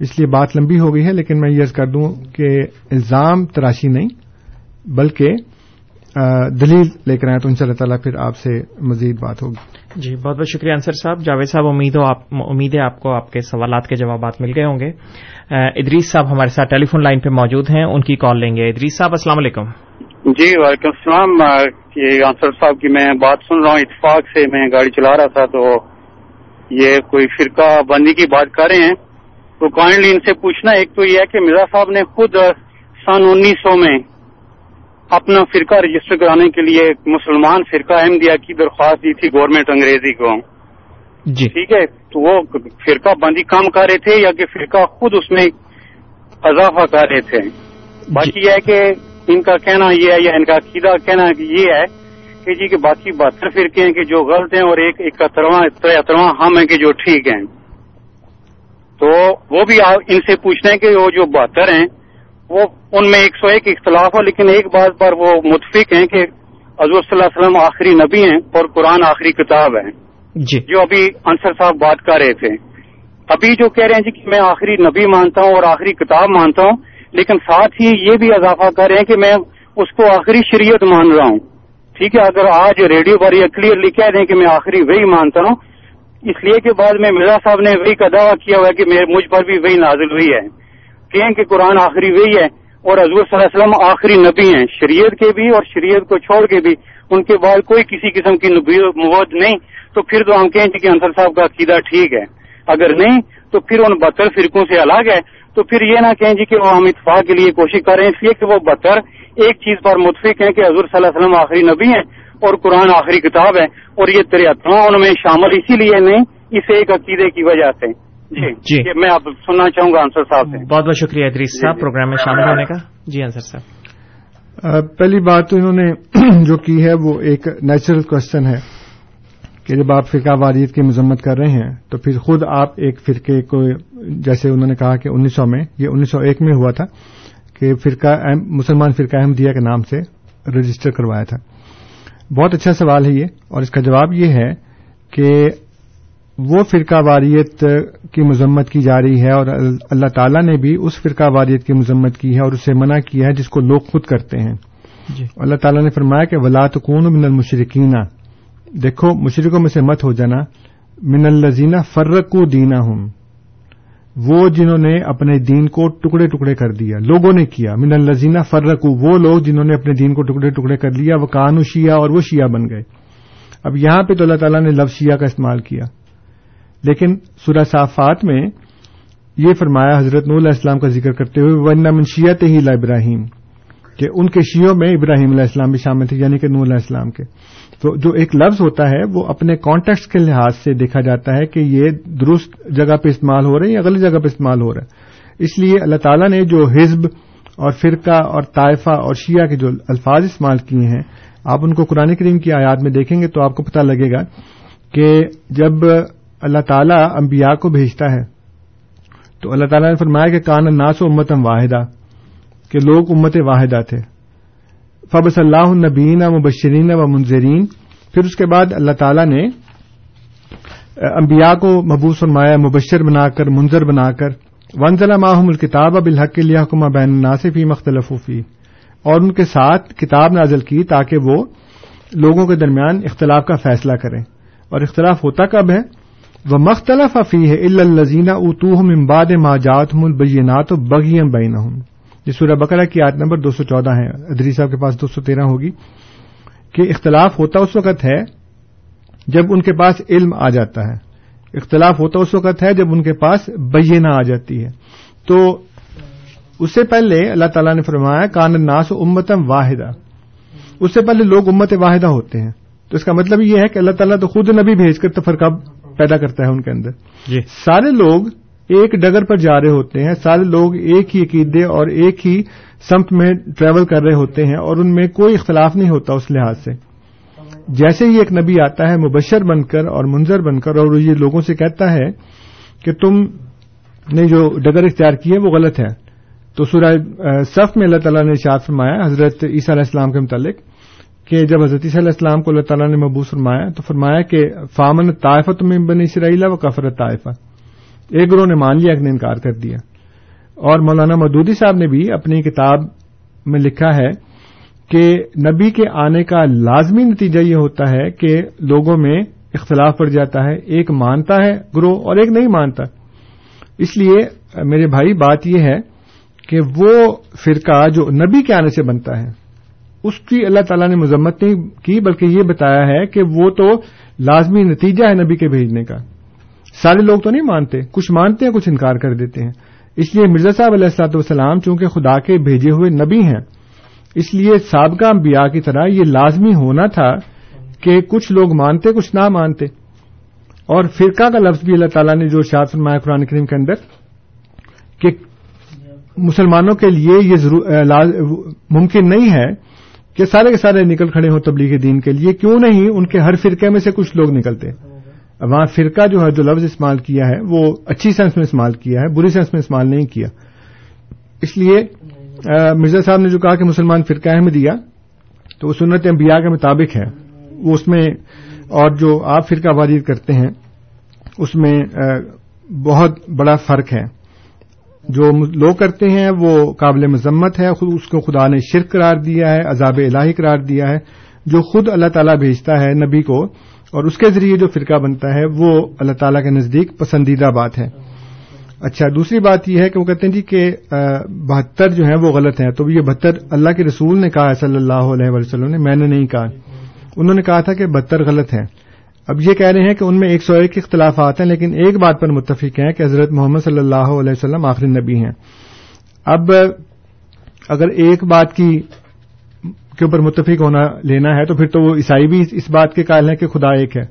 S5: اس لیے بات لمبی ہو گئی ہے، لیکن میں یہ کر دوں کہ الزام تراشی نہیں، بلکہ دلیل لے کر آئے تو ان شاء اللہ تعالیٰ پھر آپ سے مزید بات ہوگی۔
S4: جی بہت بہت شکریہ انصر صاحب۔ جاوید صاحب امید ہو آپ امید ہے آپ کو آپ کے سوالات کے جوابات مل گئے ہوں گے۔ ادریس صاحب ہمارے ساتھ ٹیلی فون لائن پہ موجود ہیں ان کی کال لیں گے۔ ادریس صاحب السلام علیکم۔
S7: جی وعلیکم السلام۔ یہ انصر صاحب کی میں بات سن رہا ہوں۔ اتفاق سے میں گاڑی چلا رہا تھا تو یہ کوئی فرقہ بندی کی بات کر رہے ہیں۔ تو کائنڈلی ان سے پوچھنا ایک تو یہ ہے کہ مرزا صاحب نے خود سن انیس سو میں اپنا فرقہ رجسٹر کرانے کے لیے مسلمان فرقہ احمدیہ کی درخواست دی تھی گورنمنٹ انگریزی کو۔ جی۔ ٹھیک ہے تو وہ فرقہ بندی کام کر رہے تھے یا کہ فرقہ خود اس میں اضافہ کر رہے تھے؟ باقی جی یہ ہے کہ ان کا کہنا یہ ہے یا ان کا عقیدہ کہنا یہ ہے کہ جی کہ باقی بہتر فرقے ہیں کہ جو غلط ہیں اور ایک اکہترواں ہم ہیں کہ جو ٹھیک ہیں۔ تو وہ بھی ان سے پوچھنا ہے کہ وہ جو بہتر ہیں وہ ان میں ایک سو ایک اختلاف ہو لیکن ایک بات پر وہ متفق ہیں کہ حضور صلی اللہ علیہ وسلم آخری نبی ہیں اور قرآن آخری کتاب ہے جی۔ جو ابھی انصر صاحب بات کر رہے تھے۔ ابھی جو کہہ رہے ہیں جی کہ میں آخری نبی مانتا ہوں اور آخری کتاب مانتا ہوں لیکن ساتھ ہی یہ بھی اضافہ کر رہے ہیں کہ میں اس کو آخری شریعت مان رہا ہوں۔ ٹھیک ہے اگر آج ریڈیو پر یہ کلیئرلی کہہ دیں کہ میں آخری وہی مانتا ہوں اس لیے کہ بعد میں مرزا صاحب نے وہی کا دعویٰ کیا ہوا ہے کہ مجھ پر بھی وہی نازل ہوئی ہے۔ کہیں کہ قرآن آخری وہی ہے اور حضور صلی اللہ علیہ وسلم آخری نبی ہیں، شریعت کے بھی اور شریعت کو چھوڑ کے بھی۔ ان کے بعد کوئی کسی قسم کی نبی موت نہیں۔ تو پھر تو ہم کہیں کہ انصر صاحب کا عقیدہ ٹھیک ہے۔ اگر نہیں، تو پھر ان بہتر فرقوں سے الگ ہے۔ تو پھر یہ نہ کہیں جی کہ وہ ہم اتفاق کے لیے کوشش کر رہے ہیں، اس لیے کہ وہ بہتر ایک چیز پر متفق ہیں کہ حضور صلی اللہ علیہ وسلم آخری نبی ہیں اور قرآن آخری کتاب ہے۔ اور یہ تریاتواں ان میں شامل اسی لیے نہیں اسے ایک عقیدے کی وجہ سے۔ جی جی۔ میں آپ سننا چاہوں گا انصر صاحب سے۔
S4: بہت بہت شکریہ ادریس صاحب پروگرام میں شامل ہونے کا۔ جی انصر صاحب۔
S5: پہلی بات تو انہوں نے جو کی ہے وہ ایک نیچرل کوشچن ہے کہ جب آپ فرقہ واریت کی مذمت کر رہے ہیں تو پھر خود آپ ایک فرقے کو جیسے انہوں نے کہا کہ انیس سو میں یہ انیس سو ایک میں ہوا تھا کہ فرقہ مسلمان فرقہ احمدیہ کے نام سے رجسٹر کروایا تھا۔ بہت اچھا سوال ہے یہ اور اس کا جواب یہ ہے کہ وہ فرقہ واریت کی مذمت کی جا رہی ہے اور اللہ تعالیٰ نے بھی اس فرقہ واریت کی مذمت کی ہے اور اسے منع کیا ہے جس کو لوگ خود کرتے ہیں۔ جی۔ اللہ تعالیٰ نے فرمایا کہ ولاۃکون من المشرقین دیکھو مشرقوں میں سے مت ہو جانا۔ من الزینہ فرقو دینا ہوں وہ جنہوں نے اپنے دین کو ٹکڑے ٹکڑے کر دیا۔ لوگوں نے کیا۔ من الزینہ فرقو وہ لوگ جنہوں نے اپنے دین کو ٹکڑے ٹکڑے کر لیا۔ وہ کانو شیعہ اور وہ شیعہ بن گئے۔ اب یہاں پہ تو اللہ تعالیٰ نے لفظ شیعہ کا استعمال کیا۔ لیکن سورہ صافات میں یہ فرمایا حضرت نور علیہ السلام کا ذکر کرتے ہوئے ون منشیت ہی لا ابراہیم کہ ان کے شیوں میں ابراہیم علیہ السلام بھی شامل تھے یعنی کہ نور علیہ السلام کے۔ تو جو ایک لفظ ہوتا ہے، وہ اپنے کانٹیکٹ کے لحاظ سے دیکھا جاتا ہے کہ یہ درست جگہ پہ استعمال ہو رہا ہے یا غلط جگہ پہ استعمال ہو رہا ہے۔ اس لیے اللہ تعالیٰ نے جو حزب اور فرقہ اور طائفہ اور شیعہ کے جو الفاظ استعمال کیے ہیں، آپ ان کو قرآن کریم کی آیات میں دیکھیں گے تو آپ کو پتہ لگے گا کہ جب اللہ تعالیٰ انبیاء کو بھیجتا ہے۔ تو اللہ تعالیٰ نے فرمایا کہ کان الناس و امتم واحدہ، کہ لوگ امت واحدہ تھے۔ فب صلی اللہ النبین مبشرین و منظرین پھر اس کے بعد اللہ تعالیٰ نے انبیاء کو محبوس فرمایا، مبشر بنا کر منظر بنا کر ونزلہ ماہم الکتاب اب الحق حکمہ بین الناصفی مختلف فی اور ان کے ساتھ کتاب نازل کی تاکہ وہ لوگوں کے درمیان اختلاف کا فیصلہ کریں۔ اور اختلاف ہوتا کب ہے؟ وہ مختلف افی ہے الزینہ اتوہم امباد ما جاتہم البینات و بغیم بینہم۔ یہ سورہ بقرہ کی آیت نمبر دو سو چودہ ہے۔ ادری صاحب کے پاس دو سو تیرہ ہوگی۔ کہ اختلاف ہوتا اس وقت ہے جب ان کے پاس علم آ جاتا ہے۔ اختلاف ہوتا اس وقت ہے جب ان کے پاس بینہ آ جاتی ہے۔ تو اس سے پہلے اللہ تعالیٰ نے فرمایا، کان الناس امتم واحدہ۔ اس سے پہلے لوگ امت واحدہ ہوتے ہیں۔ تو اس کا مطلب یہ ہے کہ اللہ تعالیٰ تو خود نبی بھیج کر تفرقہ پیدا کرتا ہے ان کے اندر۔
S4: جی۔
S5: سارے لوگ ایک ڈگر پر جا رہے ہوتے ہیں سارے لوگ ایک ہی عقیدے اور ایک ہی سمت میں ٹریول کر رہے ہوتے ہیں اور ان میں کوئی اختلاف نہیں ہوتا اس لحاظ سے۔ جیسے ہی ایک نبی آتا ہے مبشر بن کر اور منظر بن کر اور یہ لوگوں سے کہتا ہے کہ تم نے جو ڈگر اختیار کی ہے وہ غلط ہے۔ تو سورہ صف میں اللہ تعالیٰ نے اشاد فرمایا حضرت عیسیٰ علیہ السلام کے متعلق کہ جب حضرت عیسیٰ علیہ السلام کو اللہ تعالیٰ نے مبوس فرمایا تو فرمایا کہ فامن طائفت میں بن اسرائیل و کفرت طائفہ۔ ایک گروہ نے مان لیا، ایک نے انکار کر دیا۔ اور مولانا مدودی صاحب نے بھی اپنی کتاب میں لکھا ہے کہ نبی کے آنے کا لازمی نتیجہ یہ ہوتا ہے کہ لوگوں میں اختلاف پڑ جاتا ہے۔ ایک مانتا ہے گروہ اور ایک نہیں مانتا۔ اس لیے میرے بھائی، بات یہ ہے کہ وہ فرقہ جو نبی کے آنے سے بنتا ہے اس کی اللہ تعالیٰ نے مذمت نہیں کی، بلکہ یہ بتایا ہے کہ وہ تو لازمی نتیجہ ہے نبی کے بھیجنے کا۔ سارے لوگ تو نہیں مانتے، کچھ مانتے ہیں، کچھ انکار کر دیتے ہیں۔ اس لیے مرزا صاحب علیہ السلاط والسلام چونکہ خدا کے بھیجے ہوئے نبی ہیں، اس لیے سابقہ انبیاء کی طرح یہ لازمی ہونا تھا کہ کچھ لوگ مانتے، کچھ نہ مانتے۔ اور فرقہ کا لفظ بھی اللہ تعالیٰ نے جو شاد فرمایا قرآن کریم کے اندر کہ مسلمانوں کے لیے یہ ممکن نہیں ہے کہ سارے کے سارے نکل کھڑے ہوں تبلیغ دین کے لیے، کیوں نہیں؟ ان کے ہر فرقے میں سے کچھ لوگ نکلتے وہاں فرقہ جو ہے، جو لفظ استعمال کیا ہے، وہ اچھی سینس میں استعمال کیا ہے، بری سینس میں استعمال نہیں کیا۔ اس لیے مرزا صاحب نے جو کہا کہ مسلمان فرقہ احمد دیا تو وہ سنت انبیاء کے مطابق ہے۔ وہ اس میں، اور جو آپ فرقہ وارید کرتے ہیں، اس میں بہت بڑا فرق ہے۔ جو لوگ کرتے ہیں وہ قابل مذمت ہے اس کو خدا نے شرک قرار دیا ہے، عذاب الہی قرار دیا ہے، جو خود اللہ تعالیٰ بھیجتا ہے نبی کو، اور اس کے ذریعے جو فرقہ بنتا ہے، وہ اللہ تعالیٰ کے نزدیک پسندیدہ بات ہے۔ اچھا دوسری بات یہ ہے کہ وہ کہتے ہیں جی کہ بہتر جو ہیں وہ غلط ہیں۔ تو یہ بہتر اللہ کے رسول نے کہا ہے صلی اللہ علیہ وسلم نے، میں نے نہیں کہا۔ انہوں نے کہا تھا کہ بہتر غلط ہے اب یہ کہہ رہے ہیں کہ ان میں ایک سو ایک اختلافات ہیں، لیکن ایک بات پر متفق ہیں کہ حضرت محمد صلی اللہ علیہ وسلم آخری نبی ہیں۔ اب اگر ایک بات کی کے اوپر متفق ہونا لینا ہے تو پھر تو وہ عیسائی بھی اس بات کے قائل ہیں کہ خدا ایک ہے۔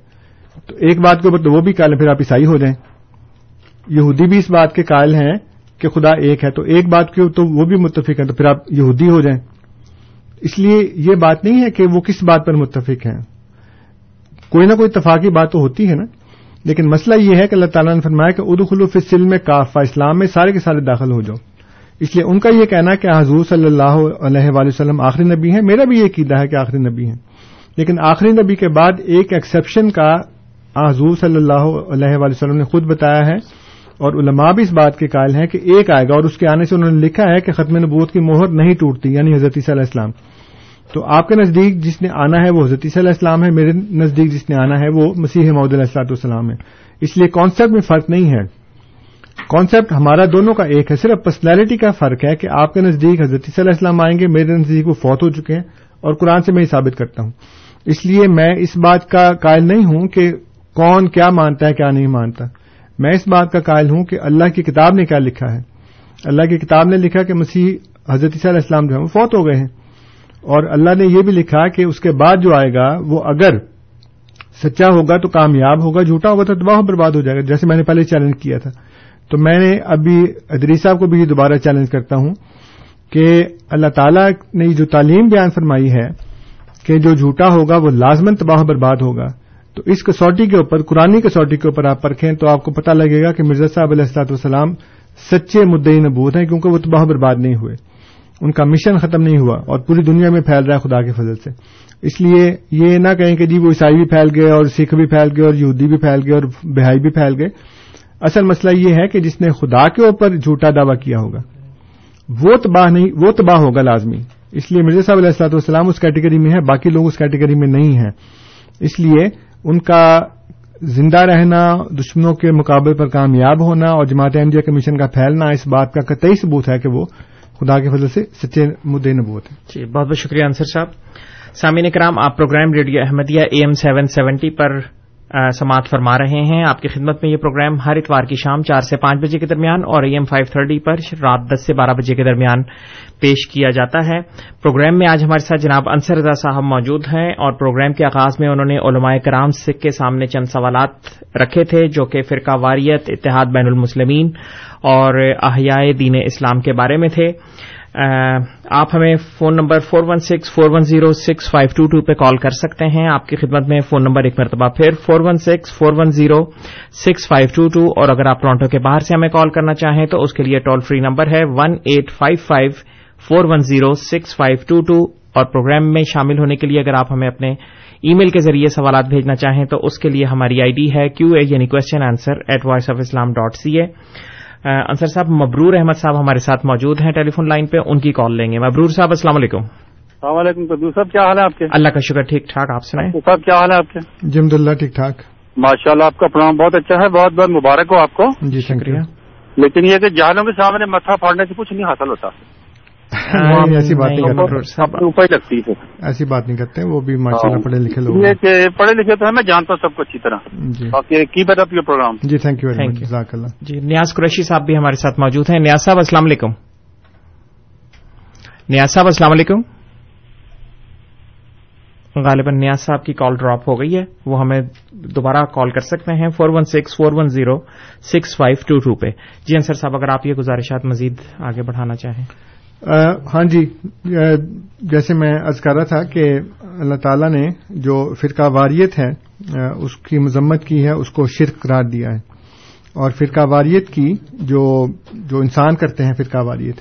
S5: تو ایک بات کے اوپر تو وہ بھی قائل ہیں، پھر آپ عیسائی ہو جائیں۔ یہودی بھی اس بات کے قائل ہیں کہ خدا ایک ہے، تو ایک بات کے تو وہ بھی متفق ہیں، تو پھر آپ یہودی ہو جائیں۔ اس لیے یہ بات نہیں ہے کہ وہ کس بات پر متفق ہیں۔ کوئی نہ کوئی اتفاقی بات تو ہوتی ہے نا۔ لیکن مسئلہ یہ ہے کہ اللہ تعالیٰ نے فرمایا کہ ادو خلوف سلم میں کافا اسلام میں سارے کے سارے داخل ہو جاؤ۔ اس لیے ان کا یہ کہنا کہ حضور صلی اللہ علیہ وآلہ وسلم آخری نبی ہیں، میرا بھی یہ قیدا ہے کہ آخری نبی ہیں۔ لیکن آخری نبی کے بعد ایک ایکسیپشن کا حضور صلی اللہ علیہ وآلہ وسلم نے خود بتایا ہے۔ اور علماء بھی اس بات کے قائل ہیں کہ ایک آئے گا اور اس کے آنے سے انہوں نے لکھا ہے کہ ختم نبوت کی مہر نہیں ٹوٹتی یعنی حضرت صلی علیہ السلام۔ تو آپ کے نزدیک جس نے آنا ہے وہ حضرت صلی اللہ السلام ہے، میرے نزدیک جس نے آنا ہے وہ مسیح محدود علیہ السلاط والسلام ہے۔ اس لیے کانسیپٹ میں فرق نہیں ہے۔ کانسیپٹ ہمارا دونوں کا ایک ہے، صرف پرسنالٹی کا فرق ہے کہ آپ کے نزدیک حضرت صلی اللہ السلام آئیں گے، میرے نزدیک وہ فوت ہو چکے ہیں اور قرآن سے میں یہ ثابت کرتا ہوں۔ اس لیے میں اس بات کا قائل نہیں ہوں کہ کون کیا مانتا ہے، کیا نہیں مانتا۔ میں اس بات کا قائل ہوں کہ اللہ کی کتاب نے کیا لکھا ہے۔ اللہ کی کتاب نے لکھا کہ مسیح حضرت صلی اللہ السلام جو ہے وہ فوت ہو گئے ہیں۔ اور اللہ نے یہ بھی لکھا کہ اس کے بعد جو آئے گا، وہ اگر سچا ہوگا تو کامیاب ہوگا، جھوٹا ہوگا تو تباہ برباد ہو جائے گا، جیسے میں نے پہلے چیلنج کیا تھا۔ تو میں نے ابھی ادری صاحب کو بھی یہ دوبارہ چیلنج کرتا ہوں کہ اللہ تعالیٰ نے جو تعلیم بیان فرمائی ہے کہ جو جھوٹا ہوگا، وہ لازمن تباہ و برباد ہوگا۔ تو اس کسوٹی کے اوپر، قرآن کسوٹی کے اوپر آپ پرکھیں تو آپ کو پتہ لگے گا کہ مرزا صاحب علیہ السلاط والسلام سچے مدعی نبوت ہیں، کیونکہ وہ تباہ برباد نہیں ہوئے۔ ان کا مشن ختم نہیں ہوا اور پوری دنیا میں پھیل رہا ہے خدا کے فضل سے۔ اس لیے یہ نہ کہیں کہ جی وہ عیسائی بھی پھیل گئے اور سکھ بھی پھیل گئے اور یہودی بھی پھیل گئے اور بہائی بھی پھیل گئے۔ اصل مسئلہ یہ ہے کہ جس نے خدا کے اوپر جھوٹا دعوی کیا ہوگا، وہ تباہ نہیں، وہ تباہ ہوگا لازمی۔ اس لیے مرزا صاحب علیہ السلاط والسلام اس کیٹیگری میں ہے باقی لوگ اس کیٹیگری میں نہیں ہیں۔ اس لیے ان کا زندہ رہنا، دشمنوں کے مقابلے پر کامیاب ہونا اور جماعت احمدیہ کمیشن کا پھیلنا، اس بات کا قطعی ثبوت ہے کہ وہ خدا کے فضل سے سچے مدعے نبوت ہیں۔
S4: جی بہت بہت شکریہ انصر صاحب۔ سامعین کرام، آپ programme radio Ahmadiyya A M seven seventy پر سماعت فرما رہے ہیں۔ آپ کی خدمت میں یہ پروگرام ہر اتوار کی شام چار سے پانچ بجے کے درمیان اور اے ایم فائیو تھرٹی پر رات دس سے بارہ بجے کے درمیان پیش کیا جاتا ہے۔ پروگرام میں آج ہمارے ساتھ جناب انصر رضا صاحب موجود ہیں اور پروگرام کے آغاز میں انہوں نے علماء کرام سکھ کے سامنے چند سوالات رکھے تھے، جو کہ فرقہ واریت، اتحاد بین المسلمین اور احیاء دین اسلام کے بارے میں تھے۔ آپ ہمیں phone number four one six four one zero six five two two پہ کال کر سکتے ہیں۔ آپ کی خدمت میں فون نمبر ایک مرتبہ پھر four one six four one zero six five two two اور اگر آپ ٹورانٹو کے باہر سے ہمیں کال کرنا چاہیں تو اس کے لیے ٹول فری نمبر ہے one eight five five four one zero six five two two اور پروگرام میں شامل ہونے کے لیے اگر آپ ہمیں اپنے ای میل کے ذریعے سوالات بھیجنا چاہیں تو اس کے لیے ہماری آئی ڈی ہے کیو اے یعنی question answer at voice of Islam dot C A Ansar صاحب مبرور احمد صاحب ہمارے ساتھ موجود ہیں ٹیلی فون لائن پہ ان کی کال لیں گے۔ مبرور صاحب السلام علیکم۔
S8: السلام علیکم قدو صاحب کیا حال ہے آپ کے؟
S4: اللہ کا شکر ٹھیک ٹھاک آپ سنائیں۔
S8: صاحب کیا حال ہے آپ کے؟
S5: جمد اللہ ٹھیک ٹھاک۔
S8: ماشاء اللہ آپ کا پروگرام بہت اچھا ہے بہت بہت مبارک ہو آپ کو۔
S5: جی شکریہ۔
S8: لیکن یہ کہ جہانوں کے سامنے متھا پھاڑنے سے کچھ نہیں حاصل ہوتا۔
S5: ایسی بات نہیں کرتے
S8: اپنے اوپر ہی لگتی ہے
S5: ایسی بات نہیں کرتے وہ بھی ماشاء اللہ پڑھے لکھے لوگ
S8: پڑھے لکھے تو ہیں میں جانتا ہوں سب کو اچھی طرح۔
S5: جی۔
S8: باقی کی بیٹ اپ یہ programme
S5: G thank you very
S4: Thank
S5: much
S4: you.
S5: جزاک اللہ۔
S4: جی نیاز قریشی صاحب بھی ہمارے ساتھ موجود ہیں۔ نیاز صاحب السلام علیکم۔ نیاز صاحب السلام علیکم۔ غالباً نیاز صاحب کی کال ڈراپ ہو گئی ہے۔ وہ ہمیں دوبارہ کال کر سکتے ہیں۔ Four one six four one zero six five two two پہ۔ جی انصر صاحب اگر آپ یہ گزارشات مزید آگے بڑھانا چاہیں۔
S5: ہاں جی جیسے میں عرض کر رہا تھا کہ اللہ تعالیٰ نے جو فرقہ واریت ہے اس کی مذمت کی ہے، اس کو شرک قرار دیا ہے۔ اور فرقہ واریت کی جو جو انسان کرتے ہیں فرقہ واریت،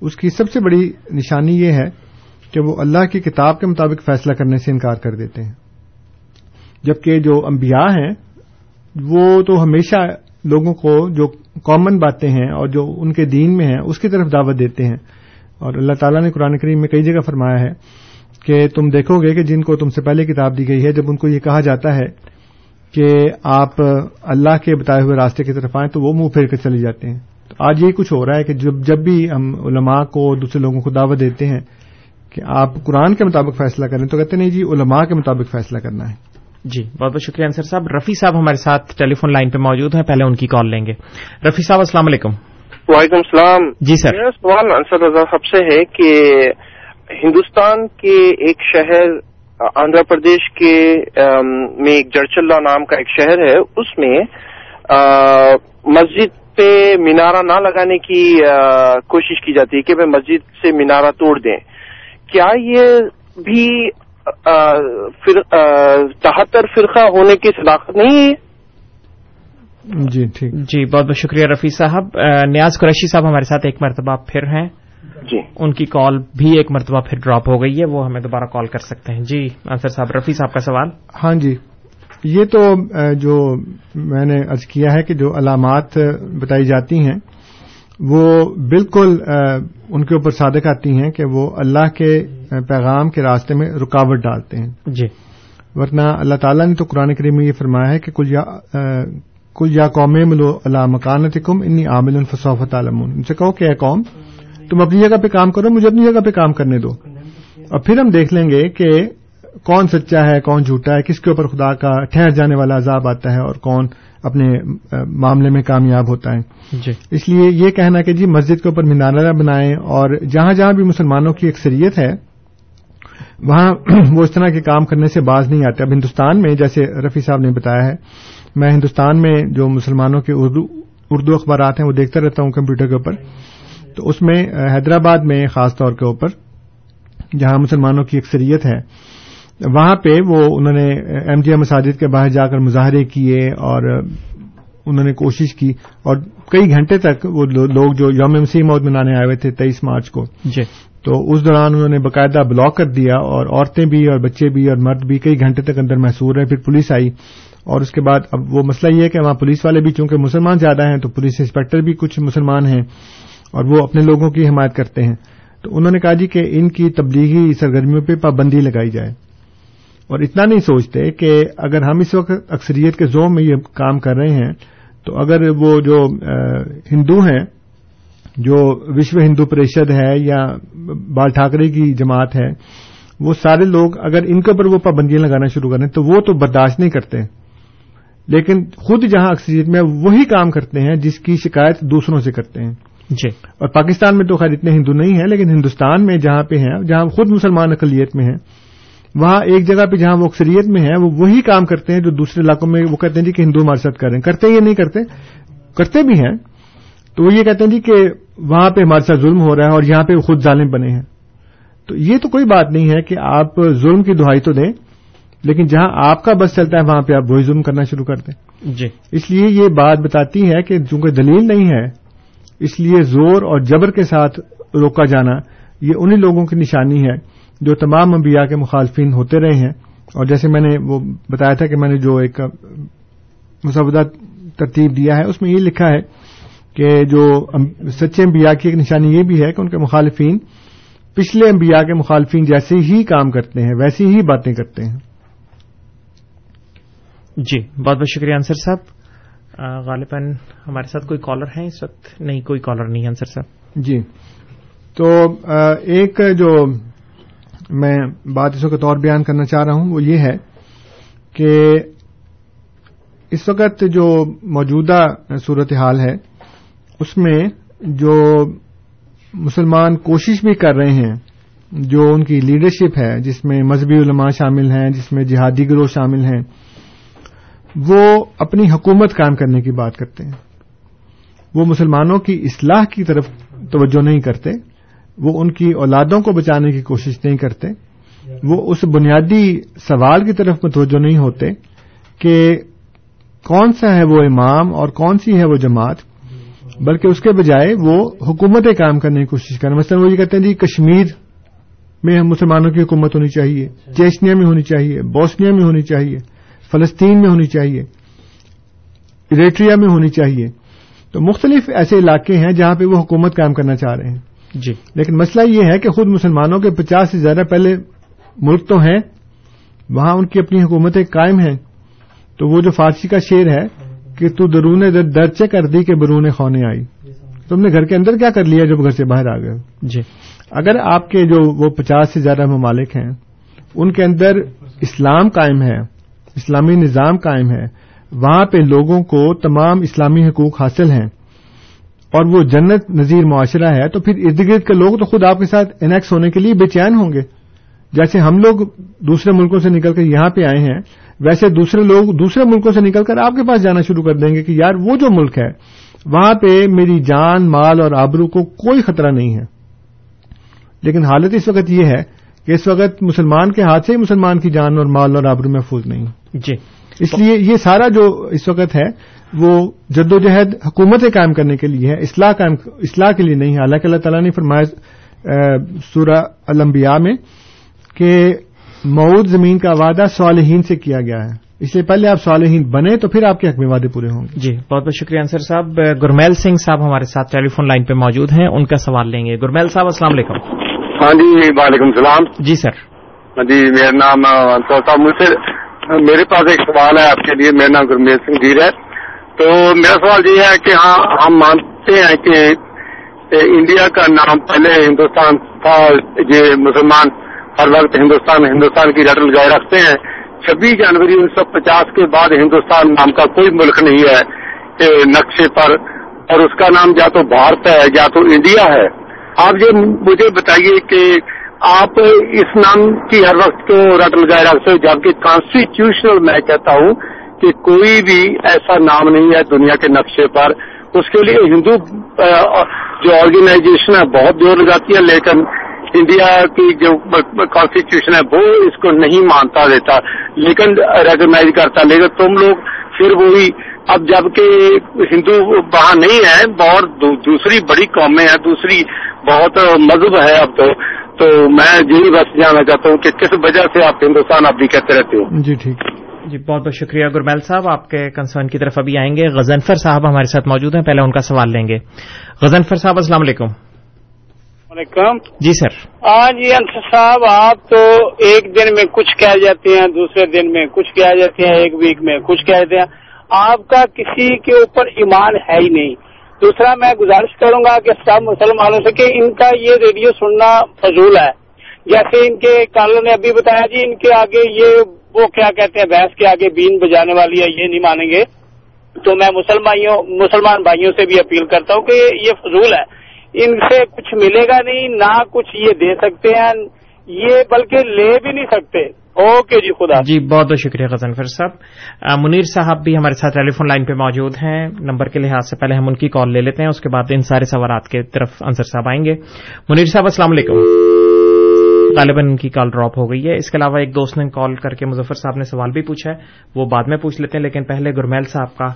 S5: اس کی سب سے بڑی نشانی یہ ہے کہ وہ اللہ کی کتاب کے مطابق فیصلہ کرنے سے انکار کر دیتے ہیں۔ جبکہ جو انبیاء ہیں، وہ تو ہمیشہ لوگوں کو جو کامن باتیں ہیں اور جو ان کے دین میں ہیں، اس کی طرف دعوت دیتے ہیں۔ اور اللہ تعالیٰ نے قرآن کریم میں کئی جگہ فرمایا ہے کہ تم دیکھو گے کہ جن کو تم سے پہلے کتاب دی گئی ہے، جب ان کو یہ کہا جاتا ہے کہ آپ اللہ کے بتائے ہوئے راستے کی طرف آئیں تو وہ منہ پھیر کر چلے جاتے ہیں۔ تو آج یہ کچھ ہو رہا ہے کہ جب جب بھی ہم علماء کو دوسرے لوگوں کو دعوت دیتے ہیں کہ آپ قرآن کے مطابق فیصلہ کریں تو کہتے نہیں جی علماء کے مطابق فیصلہ کرنا ہے۔
S4: جی بہت بہت شکریہ انصر صاحب۔ رفیع صاحب ہمارے ساتھ ٹیلی فون لائن پہ موجود ہیں، پہلے ان کی کال لیں گے۔ رفیع صاحب، السلام علیکم۔
S9: وعلیکم السلام۔
S4: جی سر۔
S9: میرا سوال انصر رضا صاحب سے ہے کہ ہندوستان کے ایک شہر آندھرا پردیش کے میں ایک جڑچلہ نام کا ایک شہر ہے اس میں مسجد پہ مینارہ نہ لگانے کی کوشش کی جاتی ہے کہ وہ مسجد سے مینارہ توڑ دیں۔ کیا یہ بھی تہتر فرقہ ہونے کی صلاحت نہیں ہے؟
S5: جی ٹھیک۔
S4: جی بہت بہت شکریہ رفیع صاحب۔ نیاز قریشی صاحب ہمارے ساتھ ایک مرتبہ پھر ہیں۔
S9: جی۔
S4: ان کی کال بھی ایک مرتبہ پھر ڈراپ ہو گئی ہے وہ ہمیں دوبارہ کال کر سکتے ہیں۔ جی انصر صاحب رفیع صاحب کا سوال۔
S5: ہاں جی۔ یہ تو جو میں نے ارض کیا ہے کہ جو علامات بتائی جاتی ہیں وہ بالکل ان کے اوپر صادق آتی ہیں کہ وہ اللہ کے پیغام کے راستے میں رکاوٹ ڈالتے ہیں۔
S4: جی۔
S5: ورنہ اللہ تعالیٰ نے تو قرآن کریم میں یہ فرمایا ہے کہ کل یا کل یا قوم ملو اللہ مکانت کم انی عامل فصوفت عالم ان سے کہو کہ اے قوم تم اپنی جگہ پہ کام کرو مجھے اپنی جگہ پہ کام کرنے دو۔ اور پھر ہم دیکھ لیں گے کہ کون سچا ہے کون جھوٹا ہے کس کے اوپر خدا کا ٹھہر جانے والا عذاب آتا ہے اور کون اپنے معاملے میں کامیاب ہوتا ہے۔
S4: جی۔
S5: اس لیے یہ کہنا کہ جی مسجد کے اوپر مینارہ بنائیں اور جہاں جہاں بھی مسلمانوں کی اکثریت ہے وہاں وہ اس طرح کے کام کرنے سے باز نہیں آتے۔ اب ہندوستان میں جیسے رفیع صاحب نے بتایا ہے میں ہندوستان میں جو مسلمانوں کے اردو اردو اخبارات ہیں وہ دیکھتا رہتا ہوں کمپیوٹر کے اوپر۔ تو اس میں حیدرآباد میں خاص طور کے اوپر جہاں مسلمانوں کی اکثریت ہے وہاں پہ وہ انہوں نے ایم جی ایم مساجد کے باہر جا کر مظاہرے کیے اور انہوں نے کوشش کی اور کئی گھنٹے تک وہ لوگ جو یوم مسیح موت منانے آئے ہوئے تھے تیئیس مارچ کو۔
S4: جی۔
S5: تو اس دوران انہوں نے باقاعدہ بلاک کر دیا اور عورتیں بھی اور بچے بھی اور مرد بھی کئی گھنٹے تک اندر محسور ہیں پھر پولیس آئی۔ اور اس کے بعد اب وہ مسئلہ یہ ہے کہ وہاں پولیس والے بھی چونکہ مسلمان زیادہ ہیں تو پولیس انسپیکٹر بھی کچھ مسلمان ہیں اور وہ اپنے لوگوں کی حمایت کرتے ہیں۔ تو انہوں نے کہا جی کہ ان کی تبلیغی سرگرمیوں پہ پابندی لگائی جائے۔ اور اتنا نہیں سوچتے کہ اگر ہم اس وقت اکثریت کے زوم میں یہ کام کر رہے ہیں تو اگر وہ جو ہندو ہیں، جو وشو ہندو پریشد ہے یا بال ٹھاکرے کی جماعت ہے، وہ سارے لوگ اگر ان کے اوپر وہ پابندیاں لگانا شروع کریں تو وہ تو برداشت نہیں کرتے۔ لیکن خود جہاں اکثریت میں وہی کام کرتے ہیں جس کی شکایت دوسروں سے کرتے ہیں۔
S4: جی۔
S5: اور پاکستان میں تو خیر اتنے ہندو نہیں ہیں لیکن ہندوستان میں جہاں پہ ہیں جہاں خود مسلمان اقلیت میں ہیں وہاں ایک جگہ پہ جہاں وہ اکثریت میں ہیں وہ وہی کام کرتے ہیں جو دوسرے علاقوں میں وہ کہتے ہیں جی کہ ہندو ہمارے ساتھ کریں۔ کرتے یہ نہیں کرتے؟ کرتے بھی ہیں۔ تو وہ یہ کہتے ہیں جی کہ وہاں پہ ہمارے ساتھ ظلم ہو رہا ہے اور یہاں پہ خود ظالم بنے ہیں۔ تو یہ تو کوئی بات نہیں ہے کہ آپ ظلم کی دہائی تو دیں۔ لیکن جہاں آپ کا بس چلتا ہے وہاں پہ آپ وہی ظلم کرنا شروع کر دیں
S4: جی۔
S5: اس لیے یہ بات بتاتی ہے کہ چونکہ دلیل نہیں ہے اس لیے زور اور جبر کے ساتھ روکا جانا یہ انہی لوگوں کی نشانی ہے جو تمام انبیاء کے مخالفین ہوتے رہے ہیں۔ اور جیسے میں نے وہ بتایا تھا کہ میں نے جو ایک مسودہ ترتیب دیا ہے اس میں یہ لکھا ہے کہ جو سچے انبیاء کی ایک نشانی یہ بھی ہے کہ ان کے مخالفین پچھلے انبیاء کے مخالفین جیسے ہی کام کرتے ہیں ویسی ہی باتیں کرتے ہیں۔
S4: جی بہت بہت شکریہ انصر صاحب۔ غالباً ہمارے ساتھ کوئی کالر ہیں اس وقت؟ نہیں، کوئی کالر نہیں، انصر صاحب۔
S5: جی۔ تو ایک جو میں بات اس وقت اور بیان کرنا چاہ رہا ہوں، وہ یہ ہے کہ اس وقت جو موجودہ صورتحال ہے، اس میں جو مسلمان کوشش بھی کر رہے ہیں، جو ان کی لیڈرشپ ہے، جس میں مذہبی علماء شامل ہیں، جس میں جہادی گروہ شامل ہیں وہ اپنی حکومت قائم کرنے کی بات کرتے ہیں۔ وہ مسلمانوں کی اصلاح کی طرف توجہ نہیں کرتے، وہ ان کی اولادوں کو بچانے کی کوشش نہیں کرتے۔ وہ اس بنیادی سوال کی طرف متوجہ نہیں ہوتے کہ کون سا ہے وہ امام اور کون سی ہے وہ جماعت، بلکہ اس کے بجائے وہ حکومتیں کام کرنے کی کوشش کریں۔ مثلا وہ یہ کہتے ہیں جی کشمیر میں مسلمانوں کی حکومت ہونی چاہیے چیشنیا میں ہونی چاہیے، بوسنیا میں ہونی چاہیے۔ فلسطین میں ہونی چاہیے اریٹریا میں ہونی چاہیے۔ تو مختلف ایسے علاقے ہیں جہاں پہ وہ حکومت قائم کرنا چاہ رہے ہیں۔
S4: جی۔
S5: لیکن مسئلہ یہ ہے کہ خود مسلمانوں کے پچاس سے زیادہ پہلے ملک تو ہیں وہاں ان کی اپنی حکومتیں قائم ہیں۔ تو وہ جو فارسی کا شعر ہے کہ تو درون درچے کر دی کہ برون خونے آئی۔ تم نے گھر کے اندر کیا کر لیا جب گھر سے باہر آ گئے؟
S4: جی۔
S5: اگر آپ کے جو وہ پچاس سے زیادہ ممالک ہیں ان کے اندر اسلام قائم ہے اسلامی نظام قائم ہے، وہاں پہ لوگوں کو تمام اسلامی حقوق حاصل ہیں۔ اور وہ جنت نظیر معاشرہ ہے، تو پھر ارد گرد کے لوگ تو خود آپ کے ساتھ انیکس ہونے کے لیے بے چین ہوں گے۔ جیسے ہم لوگ دوسرے ملکوں سے نکل کر یہاں پہ آئے ہیں، ویسے دوسرے لوگ دوسرے ملکوں سے نکل کر آپ کے پاس جانا شروع کر دیں گے کہ یار وہ جو ملک ہے، وہاں پہ میری جان، مال اور آبرو کو کوئی خطرہ نہیں ہے۔ لیکن حالت اس وقت یہ ہے کہ اس وقت مسلمان کے ہاتھ سے ہی مسلمان کی جان اور مال اور آبرو محفوظ نہیں
S4: جی۔
S5: اس لیے یہ سارا جو اس وقت ہے وہ جد و جہد حکومتیں قائم کرنے کے لیے ہے اصلاح قائم اصلاح کے لیے نہیں ہے۔ حالانکہ اللہ تعالیٰ نے فرمایا سورہ الانبیاء میں کہ مود زمین کا وعدہ صالحین سے کیا گیا ہے۔ اس لیے پہلے آپ صالحین بنے تو پھر آپ کے حق میں وعدے پورے ہوں گے۔
S4: جی بہت بہت شکریہ انصر صاحب۔ گرمیل سنگھ صاحب ہمارے ساتھ ٹیلی فون لائن پہ موجود ہیں ان کا سوال لیں گے۔ گرمیل صاحب السلام علیکم۔
S10: ہاں جی وعلیکم السلام۔
S4: جی سر۔
S10: ہاں جی میرا نام صاحب مجھ سے میرے پاس ایک سوال ہے آپ کے لیے میرا نام گرمیل سنگھ جیر ہے۔ تو میرا سوال یہ ہے کہ ہاں ہم مانتے ہیں کہ انڈیا کا نام پہلے ہندوستان تھا یہ مسلمان ہر وقت ہندوستان ہندوستان کی رٹ لگائے رکھتے ہیں۔ چھبیس جنوری انیس سو پچاس کے بعد ہندوستان نام کا کوئی ملک نہیں ہے نقشے پر۔ اور اس کا نام یا تو بھارت ہے یا تو انڈیا ہے۔ آپ یہ مجھے بتائیے کہ آپ اس نام کی ہر وقت کیوں رٹ لگائے رکھتے ہو جبکہ کانسٹیٹیوشنل میں کہتا ہوں کہ کوئی بھی ایسا نام نہیں ہے دنیا کے نقشے پر۔ اس کے لیے ہندو جو آرگنائزیشن ہے، بہت زور لگاتی ہے، لیکن انڈیا کی جو کانسٹیٹیوشن ہے، وہ اس کو نہیں مانتا دیتا۔ لیکن ریکگنائز کرتا۔ لیکن تم لوگ پھر وہی، اب جبکہ ہندو وہاں نہیں ہے اور دوسری بڑی قومیں ہیں، دوسری بہت مذہب ہے اب تو تو میں یہی بس جاننا چاہتا ہوں کہ کس وجہ سے آپ ہندوستان اب بھی کہتے رہتے ہو؟
S5: جی ٹھیک۔
S4: جی بہت بہت شکریہ گرمیل صاحب آپ کے کنسرن کی طرف ابھی آئیں گے۔ غزنفر صاحب ہمارے ساتھ موجود ہیں پہلے ان کا سوال لیں گے۔ غزنفر صاحب السلام علیکم۔
S6: وعلیکم۔
S4: جی سر۔
S6: ہاں جی انصر صاحب آپ تو ایک دن میں کچھ کہہ جاتے ہیں دوسرے دن میں کچھ کہہ جاتے ہیں ایک ویک میں کچھ کہتے ہیں۔ آپ کا کسی کے اوپر ایمان ہے ہی نہیں۔ دوسرا میں گزارش کروں گا کہ سب مسلمانوں سے کہ ان کا یہ ریڈیو سننا فضول ہے۔ جیسے ان کے کالوں نے ابھی بتایا جی ان کے آگے یہ وہ کیا کہتے ہیں، بحث کے آگے بین بجانے والی ہے، یہ نہیں مانیں گے۔ تو میں مسلمان بھائیوں سے بھی اپیل کرتا ہوں کہ یہ فضول ہے۔ ان سے کچھ ملے گا نہیں، نہ کچھ یہ دے سکتے ہیں، یہ بلکہ لے بھی نہیں سکتے۔ اوکے جی خدا
S4: جی بہت بہت شکریہ غزنفر صاحب۔ منیر صاحب بھی ہمارے ساتھ ٹیلی فون لائن پہ موجود ہیں۔ نمبر کے لحاظ سے پہلے ہم ان کی کال لے لیتے ہیں اس کے بعد ان سارے سوالات کے طرف انصر صاحب آئیں گے۔ منیر صاحب السلام علیکم۔ غالباً ان کی کال ڈراپ ہو گئی ہے۔ اس کے علاوہ ایک دوست نے کال کر کے مظفر صاحب نے سوال بھی پوچھا ہے وہ بعد میں پوچھ لیتے ہیں لیکن پہلے گرمیل صاحب کا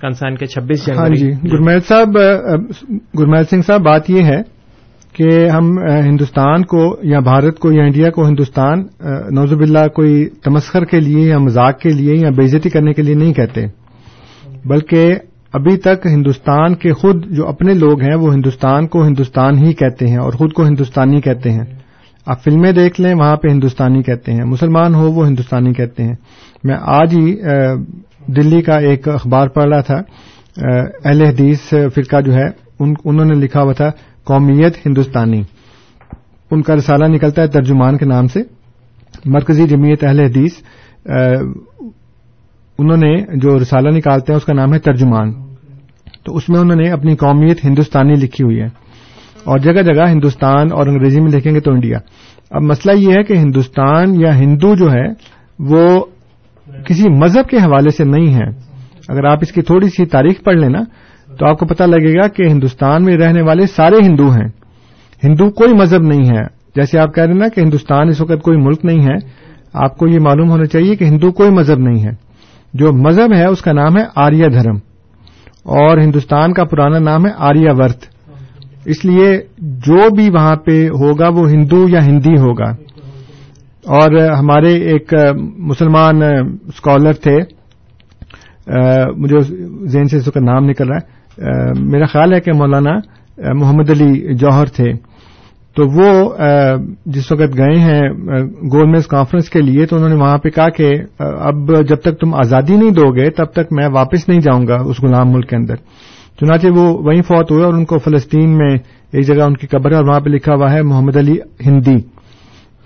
S4: کنسرن کے چھبیس
S5: ہاں جی گرمیل صاحب گرمیل سنگھ صاحب بات یہ ہے کہ ہم ہندوستان کو یا بھارت کو یا انڈیا کو ہندوستان نوزب اللہ کوئی تمسخر کے لیے یا مذاق کے لیے یا بےزتی کرنے کے لیے نہیں کہتے۔ بلکہ ابھی تک ہندوستان کے خود جو اپنے لوگ ہیں، وہ ہندوستان کو ہندوستان ہی کہتے ہیں اور خود کو ہندوستانی کہتے ہیں۔ آپ فلمیں دیکھ لیں، وہاں پہ ہندوستانی کہتے ہیں۔ مسلمان ہو، وہ ہندوستانی کہتے ہیں۔ میں آج ہی دلی کا ایک اخبار پڑھ رہا تھا۔ اہل حدیث فرقہ جو ہے انہوں نے لکھا ہوا تھا قومیت ہندوستانی۔ ان کا رسالہ نکلتا ہے ترجمان کے نام سے۔ مرکزی جمعیت اہل حدیث انہوں نے جو رسالہ نکالتے ہیں اس کا نام ہے ترجمان۔ تو اس میں انہوں نے اپنی قومیت ہندوستانی لکھی ہوئی ہے۔ اور جگہ جگہ ہندوستان اور انگریزی میں لکھیں گے تو انڈیا۔ اب مسئلہ یہ ہے کہ ہندوستان یا ہندو جو ہے، وہ کسی مذہب کے حوالے سے نہیں ہے۔ اگر آپ اس کی تھوڑی سی تاریخ پڑھ لیں نا تو آپ کو پتا لگے گا کہ ہندوستان میں رہنے والے سارے ہندو ہیں۔ ہندو کوئی مذہب نہیں ہے۔ جیسے آپ کہہ رہے ہیں نا کہ ہندوستان اس وقت کوئی ملک نہیں ہے، آپ کو یہ معلوم ہونا چاہیے کہ ہندو کوئی مذہب نہیں ہے۔ جو مذہب ہے، اس کا نام ہے آریہ دھرم۔ اور ہندوستان کا پرانا نام ہے آریہ ورت۔ اس لیے جو بھی وہاں پہ ہوگا، وہ ہندو یا ہندی ہوگا۔ اور ہمارے ایک مسلمان اسکالر تھے مجھے زین سے اس کا نام نکل رہا ہے۔ میرا خیال ہے کہ مولانا محمد علی جوہر تھے۔ تو وہ جس وقت گئے ہیں گول میز کانفرنس کے لیے، تو انہوں نے وہاں پہ کہا کہ اب جب تک تم آزادی نہیں دو گے، تب تک میں واپس نہیں جاؤں گا اس غلام ملک کے اندر۔ چنانچہ وہ وہیں فوت ہوئے اور ان کو فلسطین میں ایک جگہ ان کی قبر ہے اور وہاں پہ لکھا ہوا ہے محمد علی ہندی۔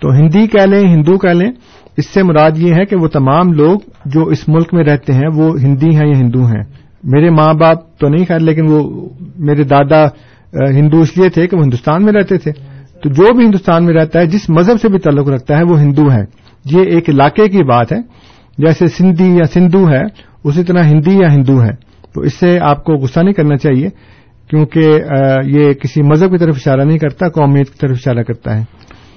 S5: تو ہندی کہہ لیں، ہندو کہہ لیں، اس سے مراد یہ ہے کہ وہ تمام لوگ جو اس ملک میں رہتے ہیں، وہ ہندی ہیں یا ہندو ہیں۔ میرے ماں باپ تو نہیں خیر، لیکن وہ میرے دادا ہندو اس لیے تھے کہ وہ ہندوستان میں رہتے تھے۔ تو جو بھی ہندوستان میں رہتا ہے، جس مذہب سے بھی تعلق رکھتا ہے، وہ ہندو ہے یہ ایک علاقے کی بات ہے۔ جیسے سندھی یا سندھو ہے، اسی طرح ہندی یا ہندو ہے تو اس سے آپ کو غصہ نہیں کرنا چاہیے، کیونکہ یہ کسی مذہب کی طرف اشارہ نہیں کرتا، قومیت کی طرف اشارہ کرتا ہے۔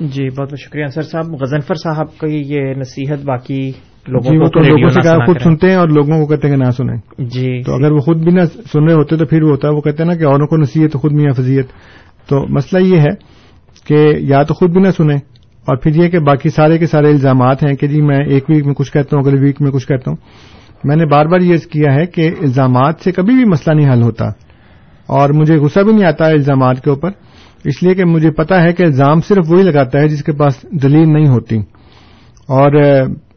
S4: جی بہت بہت شکریہ۔ سر صاحب، غزنفر صاحب کی یہ نصیحت باقی
S5: لوگوں جی وہ تو لوگوں سے خود سنتے ہیں اور لوگوں کو کہتے ہیں کہ نہ سنیں۔ جی۔ تو اگر وہ خود بھی نہ سن رہے ہوتے تو پھر وہ ہوتا ہے وہ کہتے ہیں نا کہ اوروں کو نصیحت خود میاں فضیت تو مسئلہ یہ ہے کہ یا تو خود بھی نہ سنیں اور پھر یہ کہ باقی سارے کے سارے الزامات ہیں کہ جی میں ایک ویک میں کچھ کہتا ہوں اگلے ویک میں کچھ کہتا ہوں۔ میں نے بار بار یہ کیا ہے کہ الزامات سے کبھی بھی مسئلہ نہیں حل ہوتا۔ اور مجھے غصہ بھی نہیں آتا الزامات کے اوپر۔ اس لیے کہ مجھے پتا ہے کہ الزام صرف وہی لگاتا ہے جس کے پاس دلیل نہیں ہوتی۔ اور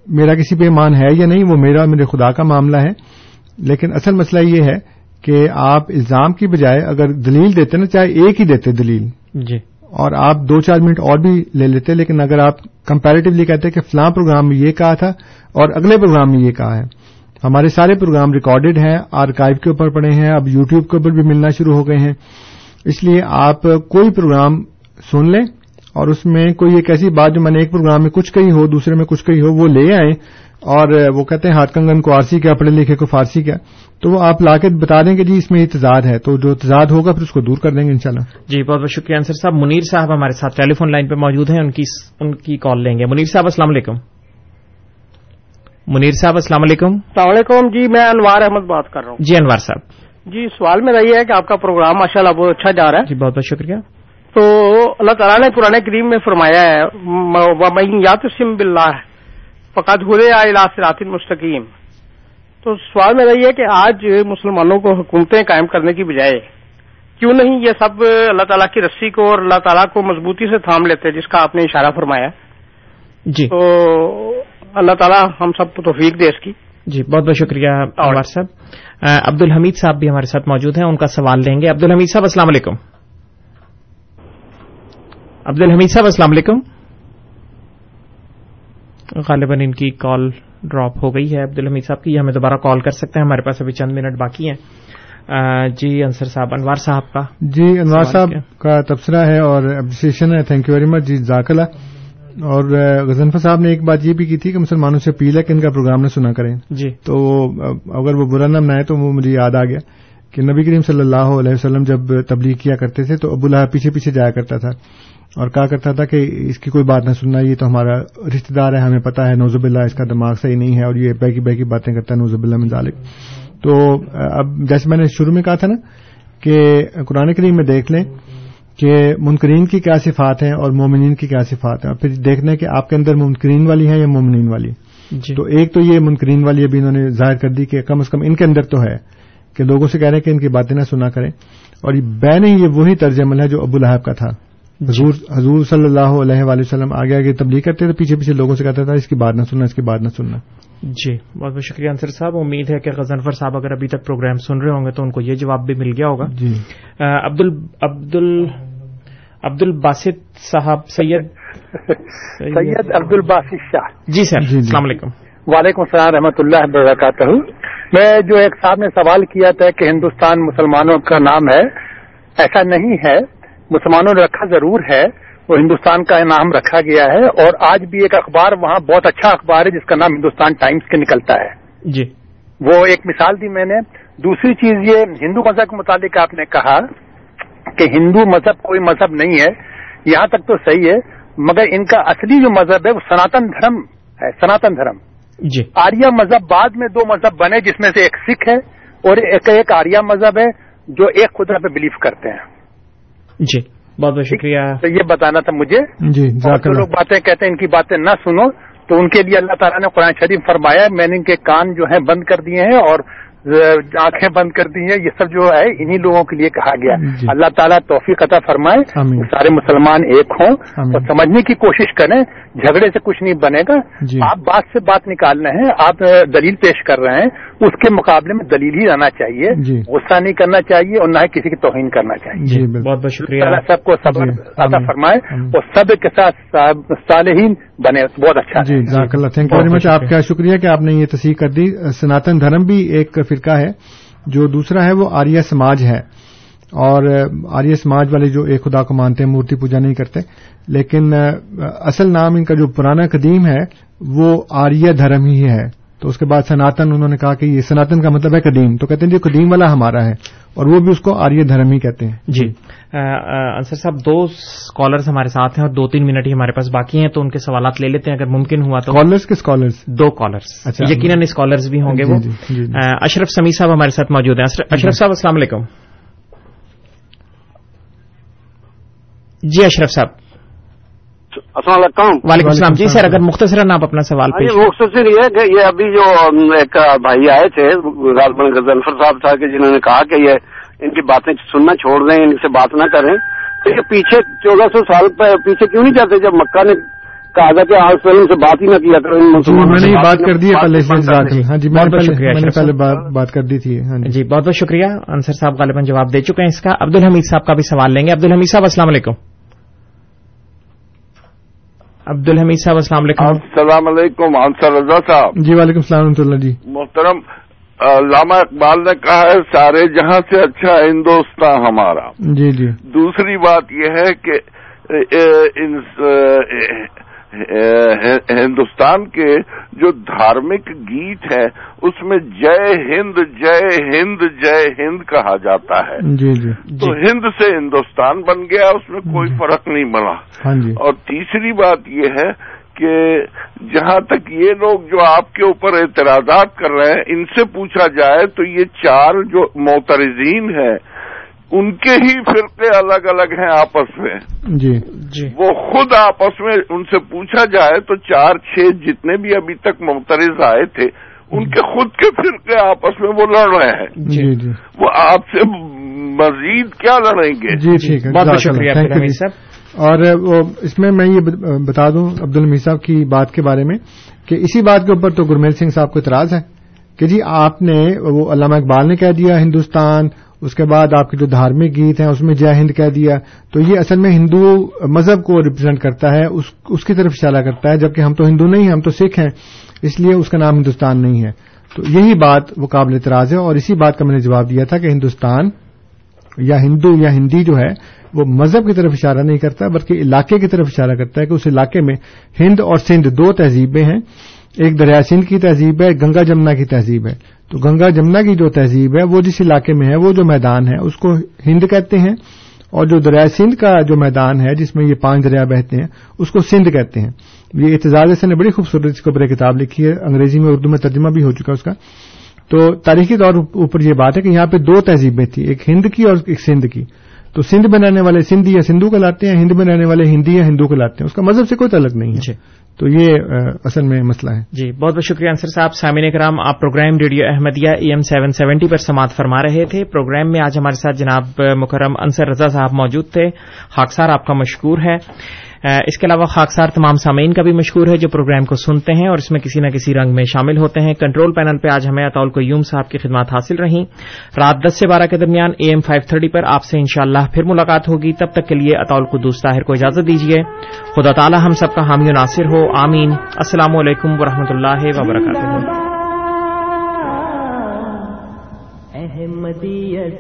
S5: میرا کسی پہ ایمان ہے یا نہیں وہ میرا میرے خدا کا معاملہ ہے۔ لیکن اصل مسئلہ یہ ہے کہ آپ الزام کی بجائے اگر دلیل دیتے نا چاہے ایک ہی دیتے دلیل۔
S4: جی۔
S5: اور آپ دو چار منٹ اور بھی لے لیتے لیکن اگر آپ کمپیریٹولی کہتے کہ فلاں پروگرام میں یہ کہا تھا اور اگلے پروگرام میں یہ کہا ہے۔ ہمارے سارے پروگرام ریکارڈڈ ہیں آرکائیو کے اوپر پڑے ہیں اب یوٹیوب کے اوپر بھی ملنا شروع ہو گئے ہیں۔ اس لیے آپ کوئی پروگرام سن لیں۔ اور اس میں کوئی ایک ایسی بات جو میں نے ایک پروگرام میں کچھ کہی ہو دوسرے میں کچھ کہی ہو وہ لے آئیں اور وہ کہتے ہیں ہاتھ کنگن کو آرسی کیا پڑھے لکھے کو فارسی کیا۔ تو وہ آپ لا کے بتا دیں کہ جی اس میں یہ تضاد ہے۔ تو جو تضاد ہوگا پھر اس کو دور کر دیں گے انشاءاللہ۔
S4: جی بہت بہت شکریہ انصر صاحب۔ منیر صاحب ہمارے ساتھ ٹیلی فون لائن پہ موجود ہیں ان کی ان کی کال لیں گے۔ منیر صاحب السلام علیکم۔ منیر صاحب السلام علیکم۔
S11: السلام علیکم۔ جی میں انوار احمد بات کر رہا ہوں۔
S4: جی انوار صاحب۔
S11: جی سوال میرا یہ ہے کہ آپ کا پروگرام ماشاء اللہ بہت اچھا جا رہا ہے۔
S4: جی بہت بہت شکریہ۔
S11: تو اللہ تعالیٰ نے پرانے کریم میں فرمایا ہے یات سم بلّہ فقط آئے مستقیم. تو سوال میرا یہ ہے کہ آج مسلمانوں کو حکومتیں قائم کرنے کی بجائے کیوں نہیں یہ سب اللہ تعالیٰ کی رسی کو اور اللہ تعالیٰ کو مضبوطی سے تھام لیتے جس کا آپ نے اشارہ فرمایا؟
S4: جی۔
S11: تو اللہ تعالیٰ ہم سب کو توفیق دے اس کی۔
S4: جی بہت بہت شکریہ صاحب۔ عبد الحمید صاحب بھی ہمارے ساتھ موجود ہیں ان کا سوال لیں گے۔ عبد الحمید صاحب السلام علیکم۔ عبد الحمید صاحب السلام علیکم۔ غالباً ان کی کال ڈراپ ہو گئی ہے۔ عبد الحمید صاحب کی ہمیں دوبارہ کال کر سکتے ہیں۔ ہمارے پاس ابھی چند منٹ باقی ہیں۔ جی انصر صاحب انوار صاحب کا
S5: جی انوار صاحب کا تبصرہ ہے اور اپریسیشن ہے۔ تھینک یو ویری مچ جی ذاکلہ اور غزنفر صاحب نے ایک بات یہ بھی کی تھی کہ مسلمانوں سے اپیل ہے کہ ان کا پروگرام نہ سنا کریں۔
S4: جی۔
S5: تو اگر وہ برا نہ منائے تو وہ مجھے یاد آ گیا کہ نبی کریم صلی اللہ علیہ وسلم جب تبلیغ کیا کرتے تھے تو ابو اللہ پیچھے پیچھے جایا کرتا تھا۔ اور کہا کرتا تھا کہ اس کی کوئی بات نہ سننا یہ تو ہمارا رشتہ دار ہے ہمیں پتا ہے نوزب اللہ اس کا دماغ صحیح نہیں ہے اور یہ بیکی بیکی باتیں کرتا ہے نوزب اللہ ذالک۔ تو اب جیسے میں نے شروع میں کہا تھا نا کہ قرآن کریم میں دیکھ لیں کہ منکرین کی کیا صفات ہیں اور مومنین کی کیا صفات ہیں۔ اور پھر دیکھنا کہ آپ کے اندر منکرین والی ہیں یا مومنین والی؟
S4: جی۔
S5: تو ایک تو یہ منکرین والی ابھی انہوں نے ظاہر کر دی کہ کم از کم ان کے اندر تو ہے کہ لوگوں سے کہہ رہے ہیں کہ ان کی باتیں نہ سنا کریں۔ اور یہ نہیں یہ وہی طرز عمل ہے جو ابو لہب کا تھا۔ حضور حضور صلی اللہ علیہ وآلہ وسلم آگے آگے تبلیغ کرتے تھے پیچھے پیچھے لوگوں سے کہتا تھا اس کی بات نہ سننا اس کی بات نہ سننا۔
S4: جی بہت بہت شکریہ انصر صاحب۔ امید ہے کہ غزنفر صاحب اگر ابھی تک پروگرام سن رہے ہوں گے تو ان کو یہ جواب بھی مل گیا ہوگا۔
S5: جی۔
S4: عبد عبد عبد الباسط صاحب سید
S12: سید عبد الباسط شاہ۔
S4: جی سر السلام علیکم۔
S12: وعلیکم السلام رحمۃ اللہ وبرکاتہ۔ میں جو ایک صاحب نے سوال کیا تھا کہ ہندوستان مسلمانوں کا نام ہے ایسا نہیں ہے۔ مسلمانوں نے رکھا ضرور ہے وہ ہندوستان کا نام رکھا گیا ہے اور آج بھی ایک اخبار وہاں بہت اچھا اخبار ہے جس کا نام ہندوستان ٹائمز کے نکلتا ہے۔
S4: جی۔
S12: وہ ایک مثال دی میں نے۔ دوسری چیز یہ ہندو مذہب کے متعلق آپ نے کہا کہ ہندو مذہب کوئی مذہب نہیں ہے یہاں تک تو صحیح ہے مگر ان کا اصلی جو مذہب ہے وہ سناتن دھرم ہے سناتن دھرم۔
S4: جی۔
S12: آریہ مذہب بعد میں دو مذہب بنے جس میں سے ایک سکھ ہے اور ایک ایک آریہ مذہب ہے جو ایک خدا پہ بلیف کرتے ہیں۔
S4: جی بہت بہت شکریہ۔
S12: تو یہ بتانا تھا مجھے۔
S5: جی
S12: جو لوگ باتیں کہتے ہیں ان کی باتیں نہ سنو۔ تو ان کے لیے اللہ تعالیٰ نے قرآن شریف فرمایا میں نے ان کے کان جو ہیں بند کر دیے ہیں اور آنکھیں بند کر دی ہیں یہ سب جو ہے انہی لوگوں کے لیے کہا گیا۔
S5: جی۔
S12: اللہ تعالیٰ توفیق عطا فرمائے سارے مسلمان ایک ہوں اور سمجھنے کی کوشش کریں جھگڑے سے کچھ نہیں بنے گا۔
S5: جی۔
S12: آپ بات سے بات نکال رہے ہیں آپ دلیل پیش کر رہے ہیں اس کے مقابلے میں دلیل ہی رہنا چاہیے۔
S5: جی۔
S12: غصہ نہیں کرنا چاہیے اور نہ ہی کسی کی توہین کرنا چاہیے۔
S5: جی
S4: بہت بہت شکریہ۔
S12: اللہ سب کو صبر
S5: جی،
S12: عطا فرمائے۔ اور سب کے ساتھ صالحین بنے بہت اچھا
S5: جی اللہ۔ تھینک یو ویری مچ آپ کا شکریہ کہ آپ نے یہ تصحیح کر دی۔ سناتن دھرم بھی ایک فرقہ ہے، جو دوسرا ہے وہ آریہ سماج ہے۔ اور آریہ سماج والے جو ایک خدا کو مانتے ہیں، مورتی پوجا نہیں کرتے۔ لیکن، اصل نام ان کا جو پرانا قدیم ہے، وہ آریہ دھرم ہی ہے۔ تو اس کے بعد سناتن انہوں نے کہا کہ یہ سناتن کا مطلب ہے قدیم۔ تو کہتے ہیں جو قدیم والا ہمارا ہے اور وہ بھی اس کو آریہ دھرم ہی کہتے ہیں۔
S4: جی۔ انصر صاحب دو اسکالرس ہمارے ساتھ ہیں اور دو تین منٹ ہی ہمارے پاس باقی ہیں تو ان کے سوالات لے لیتے ہیں۔ اگر ممکن ہوا تو۔
S5: اسکالرس کے اسکالرس
S4: دو کالرس
S5: اچھا۔
S4: یقیناً اسکالرس بھی ہوں گے
S5: جی،
S4: وہ۔
S5: جی، جی، جی۔
S4: اشرف سمی صاحب ہمارے ساتھ موجود ہیں۔ اشرف صاحب السلام علیکم۔ جی اشرف صاحب۔
S13: السلام علیکم۔
S4: وعلیکم السلام۔ جی سر اگر مختصراً آپ اپنا سوال
S13: ہاں
S4: پیش
S13: مختصر یہ ہے کہ یہ ابھی جو ایک بھائی آئے تھے غالباً غزنفر صاحب تھا کہ جنہوں نے کہا کہ یہ ان کی باتیں سننا چھوڑ دیں ان سے بات نہ کریں۔ تو یہ پیچھے چودہ سو سال پیچھے کیوں نہیں جاتے؟ جب مکہ نے کہا تھا کہ آج سے سے بات ہی نہ کیا کرو
S5: جی میں نے یہ بات کر دی ہے پہلے ہاں جی میں
S4: بہت
S5: نے
S4: بہت
S5: پہلے
S4: شکریہ
S5: میں نے
S4: اشرف
S5: پہلے
S4: صاحب۔
S5: بات بات کر دی تھی۔ ہاں جی۔
S4: جی بہت بہت شکریہ۔ انصر صاحب غالباً جواب دے چکے ہیں۔ اس کا عبد الحمید صاحب کا بھی سوال لیں گے۔ عبد الحمید صاحب السلام علیکم۔ عبد الحمید صاحب السلام علیکم۔
S10: السلام علیکم انصر رضا صاحب۔
S5: جی وعلیکم السلام ورحمۃ اللہ جی۔
S10: محترم علامہ اقبال نے کہا ہے سارے جہاں سے اچھا ہندوستان ہمارا۔
S5: جی جی۔
S10: دوسری بات یہ ہے کہ
S14: ہندوستان کے جو دھارمک گیت ہے اس میں جے ہند جے ہند جے ہند کہا جاتا ہے۔
S5: جی جی
S14: تو ہند سے ہندوستان بن گیا اس میں کوئی فرق نہیں بنا۔
S5: ہاں جی۔
S14: اور تیسری بات یہ ہے کہ جہاں تک یہ لوگ جو آپ کے اوپر اعتراضات کر رہے ہیں ان سے پوچھا جائے تو یہ چار جو معترضین ہیں ان کے ہی فرقے الگ الگ ہیں آپس میں۔
S5: جی۔
S4: جی۔
S14: وہ خود آپس میں ان سے پوچھا جائے تو چار چھ جتنے بھی ابھی تک ممترز آئے تھے ان کے خود کے فرقے آپس میں وہ لڑ رہے ہیں۔
S5: جی جی۔
S14: وہ آپ سے مزید کیا لڑیں گے؟
S5: جی ٹھیک ہے۔
S4: بہت شکریہ الحمید
S5: جی.
S4: صاحب۔
S5: اور اس میں میں یہ بتا دوں عبد الحمید صاحب کی بات کے بارے میں کہ اسی بات کے اوپر تو گرمیل سنگھ صاحب کو اعتراض ہے کہ جی آپ نے وہ علامہ اقبال نے کہہ دیا ہندوستان اس کے بعد آپ کے جو دھارمک گیت ہیں، اس میں جے ہند کہہ دیا۔ تو یہ اصل میں ہندو مذہب کو ریپرزینٹ کرتا ہے، اس اس کی طرف اشارہ کرتا ہے، جبکہ ہم تو ہندو نہیں ہیں ہم تو سکھ ہیں، اس لیے اس کا نام ہندوستان نہیں ہے۔ تو یہی بات وہ قابل اعتراض ہے، اور اسی بات کا میں نے جواب دیا تھا کہ ہندوستان یا ہندو یا ہندی جو ہے، وہ مذہب کی طرف اشارہ نہیں کرتا، بلکہ علاقے کی طرف اشارہ کرتا ہے کہ اس علاقے میں ہند اور سندھ دو تہذیبیں ہیں۔ ایک دریا سندھ کی تہذیب ہے گنگا جمنا کی تہذیب ہے۔ تو گنگا جمنا کی جو تہذیب ہے، وہ جس علاقے میں ہے، وہ جو میدان ہے، اس کو ہند کہتے ہیں۔ اور جو دریا سندھ کا جو میدان ہے، جس میں یہ پانچ دریا بہتے ہیں، اس کو سندھ کہتے ہیں۔ یہ اعتزاز حسن نے بڑی خوبصورت اس کے اوپر کتاب لکھی ہے۔ انگریزی میں اردو میں ترجمہ بھی ہو چکا اس کا۔ تو تاریخی طور اوپر یہ بات ہے کہ یہاں پہ دو تہذیبیں تھیں، ایک ہند کی اور ایک سندھ کی۔ تو سندھ میں رہنے والے سندھی یا سندھو کہلاتے ہیں ہند میں رہنے والے ہندی یا ہندو کہلاتے ہیں اس کا مذہب سے کوئی تعلق نہیں ہے۔ تو یہ اصل میں مسئلہ ہے۔
S4: جی بہت بہت شکریہ انصر صاحب۔ سامعین کرام آپ programme radio Ahmadiyya A M seven seventy پر سماعت فرما رہے تھے۔ پروگرام میں آج ہمارے ساتھ جناب مکرم انصر رضا صاحب موجود تھے۔ خاکسار آپ کا مشکور ہے۔ اس کے علاوہ خاکسار تمام سامعین کا بھی مشکور ہے جو پروگرام کو سنتے ہیں اور اس میں کسی نہ کسی رنگ میں شامل ہوتے ہیں۔ کنٹرول پینل پہ آج ہمیں اطول قیوم صاحب کی خدمات حاصل رہیں۔ رات دس سے بارہ کے درمیان اے ایم فائیو تھرٹی پر آپ سے انشاءاللہ پھر ملاقات ہوگی۔ تب تک کے لیے اطول قدوس طاہر کو اجازت دیجیے۔ خدا تعالی ہم سب کا حامی و ناصر ہو۔ آمین۔ السلام علیکم ورحمۃ اللہ وبرکاتہ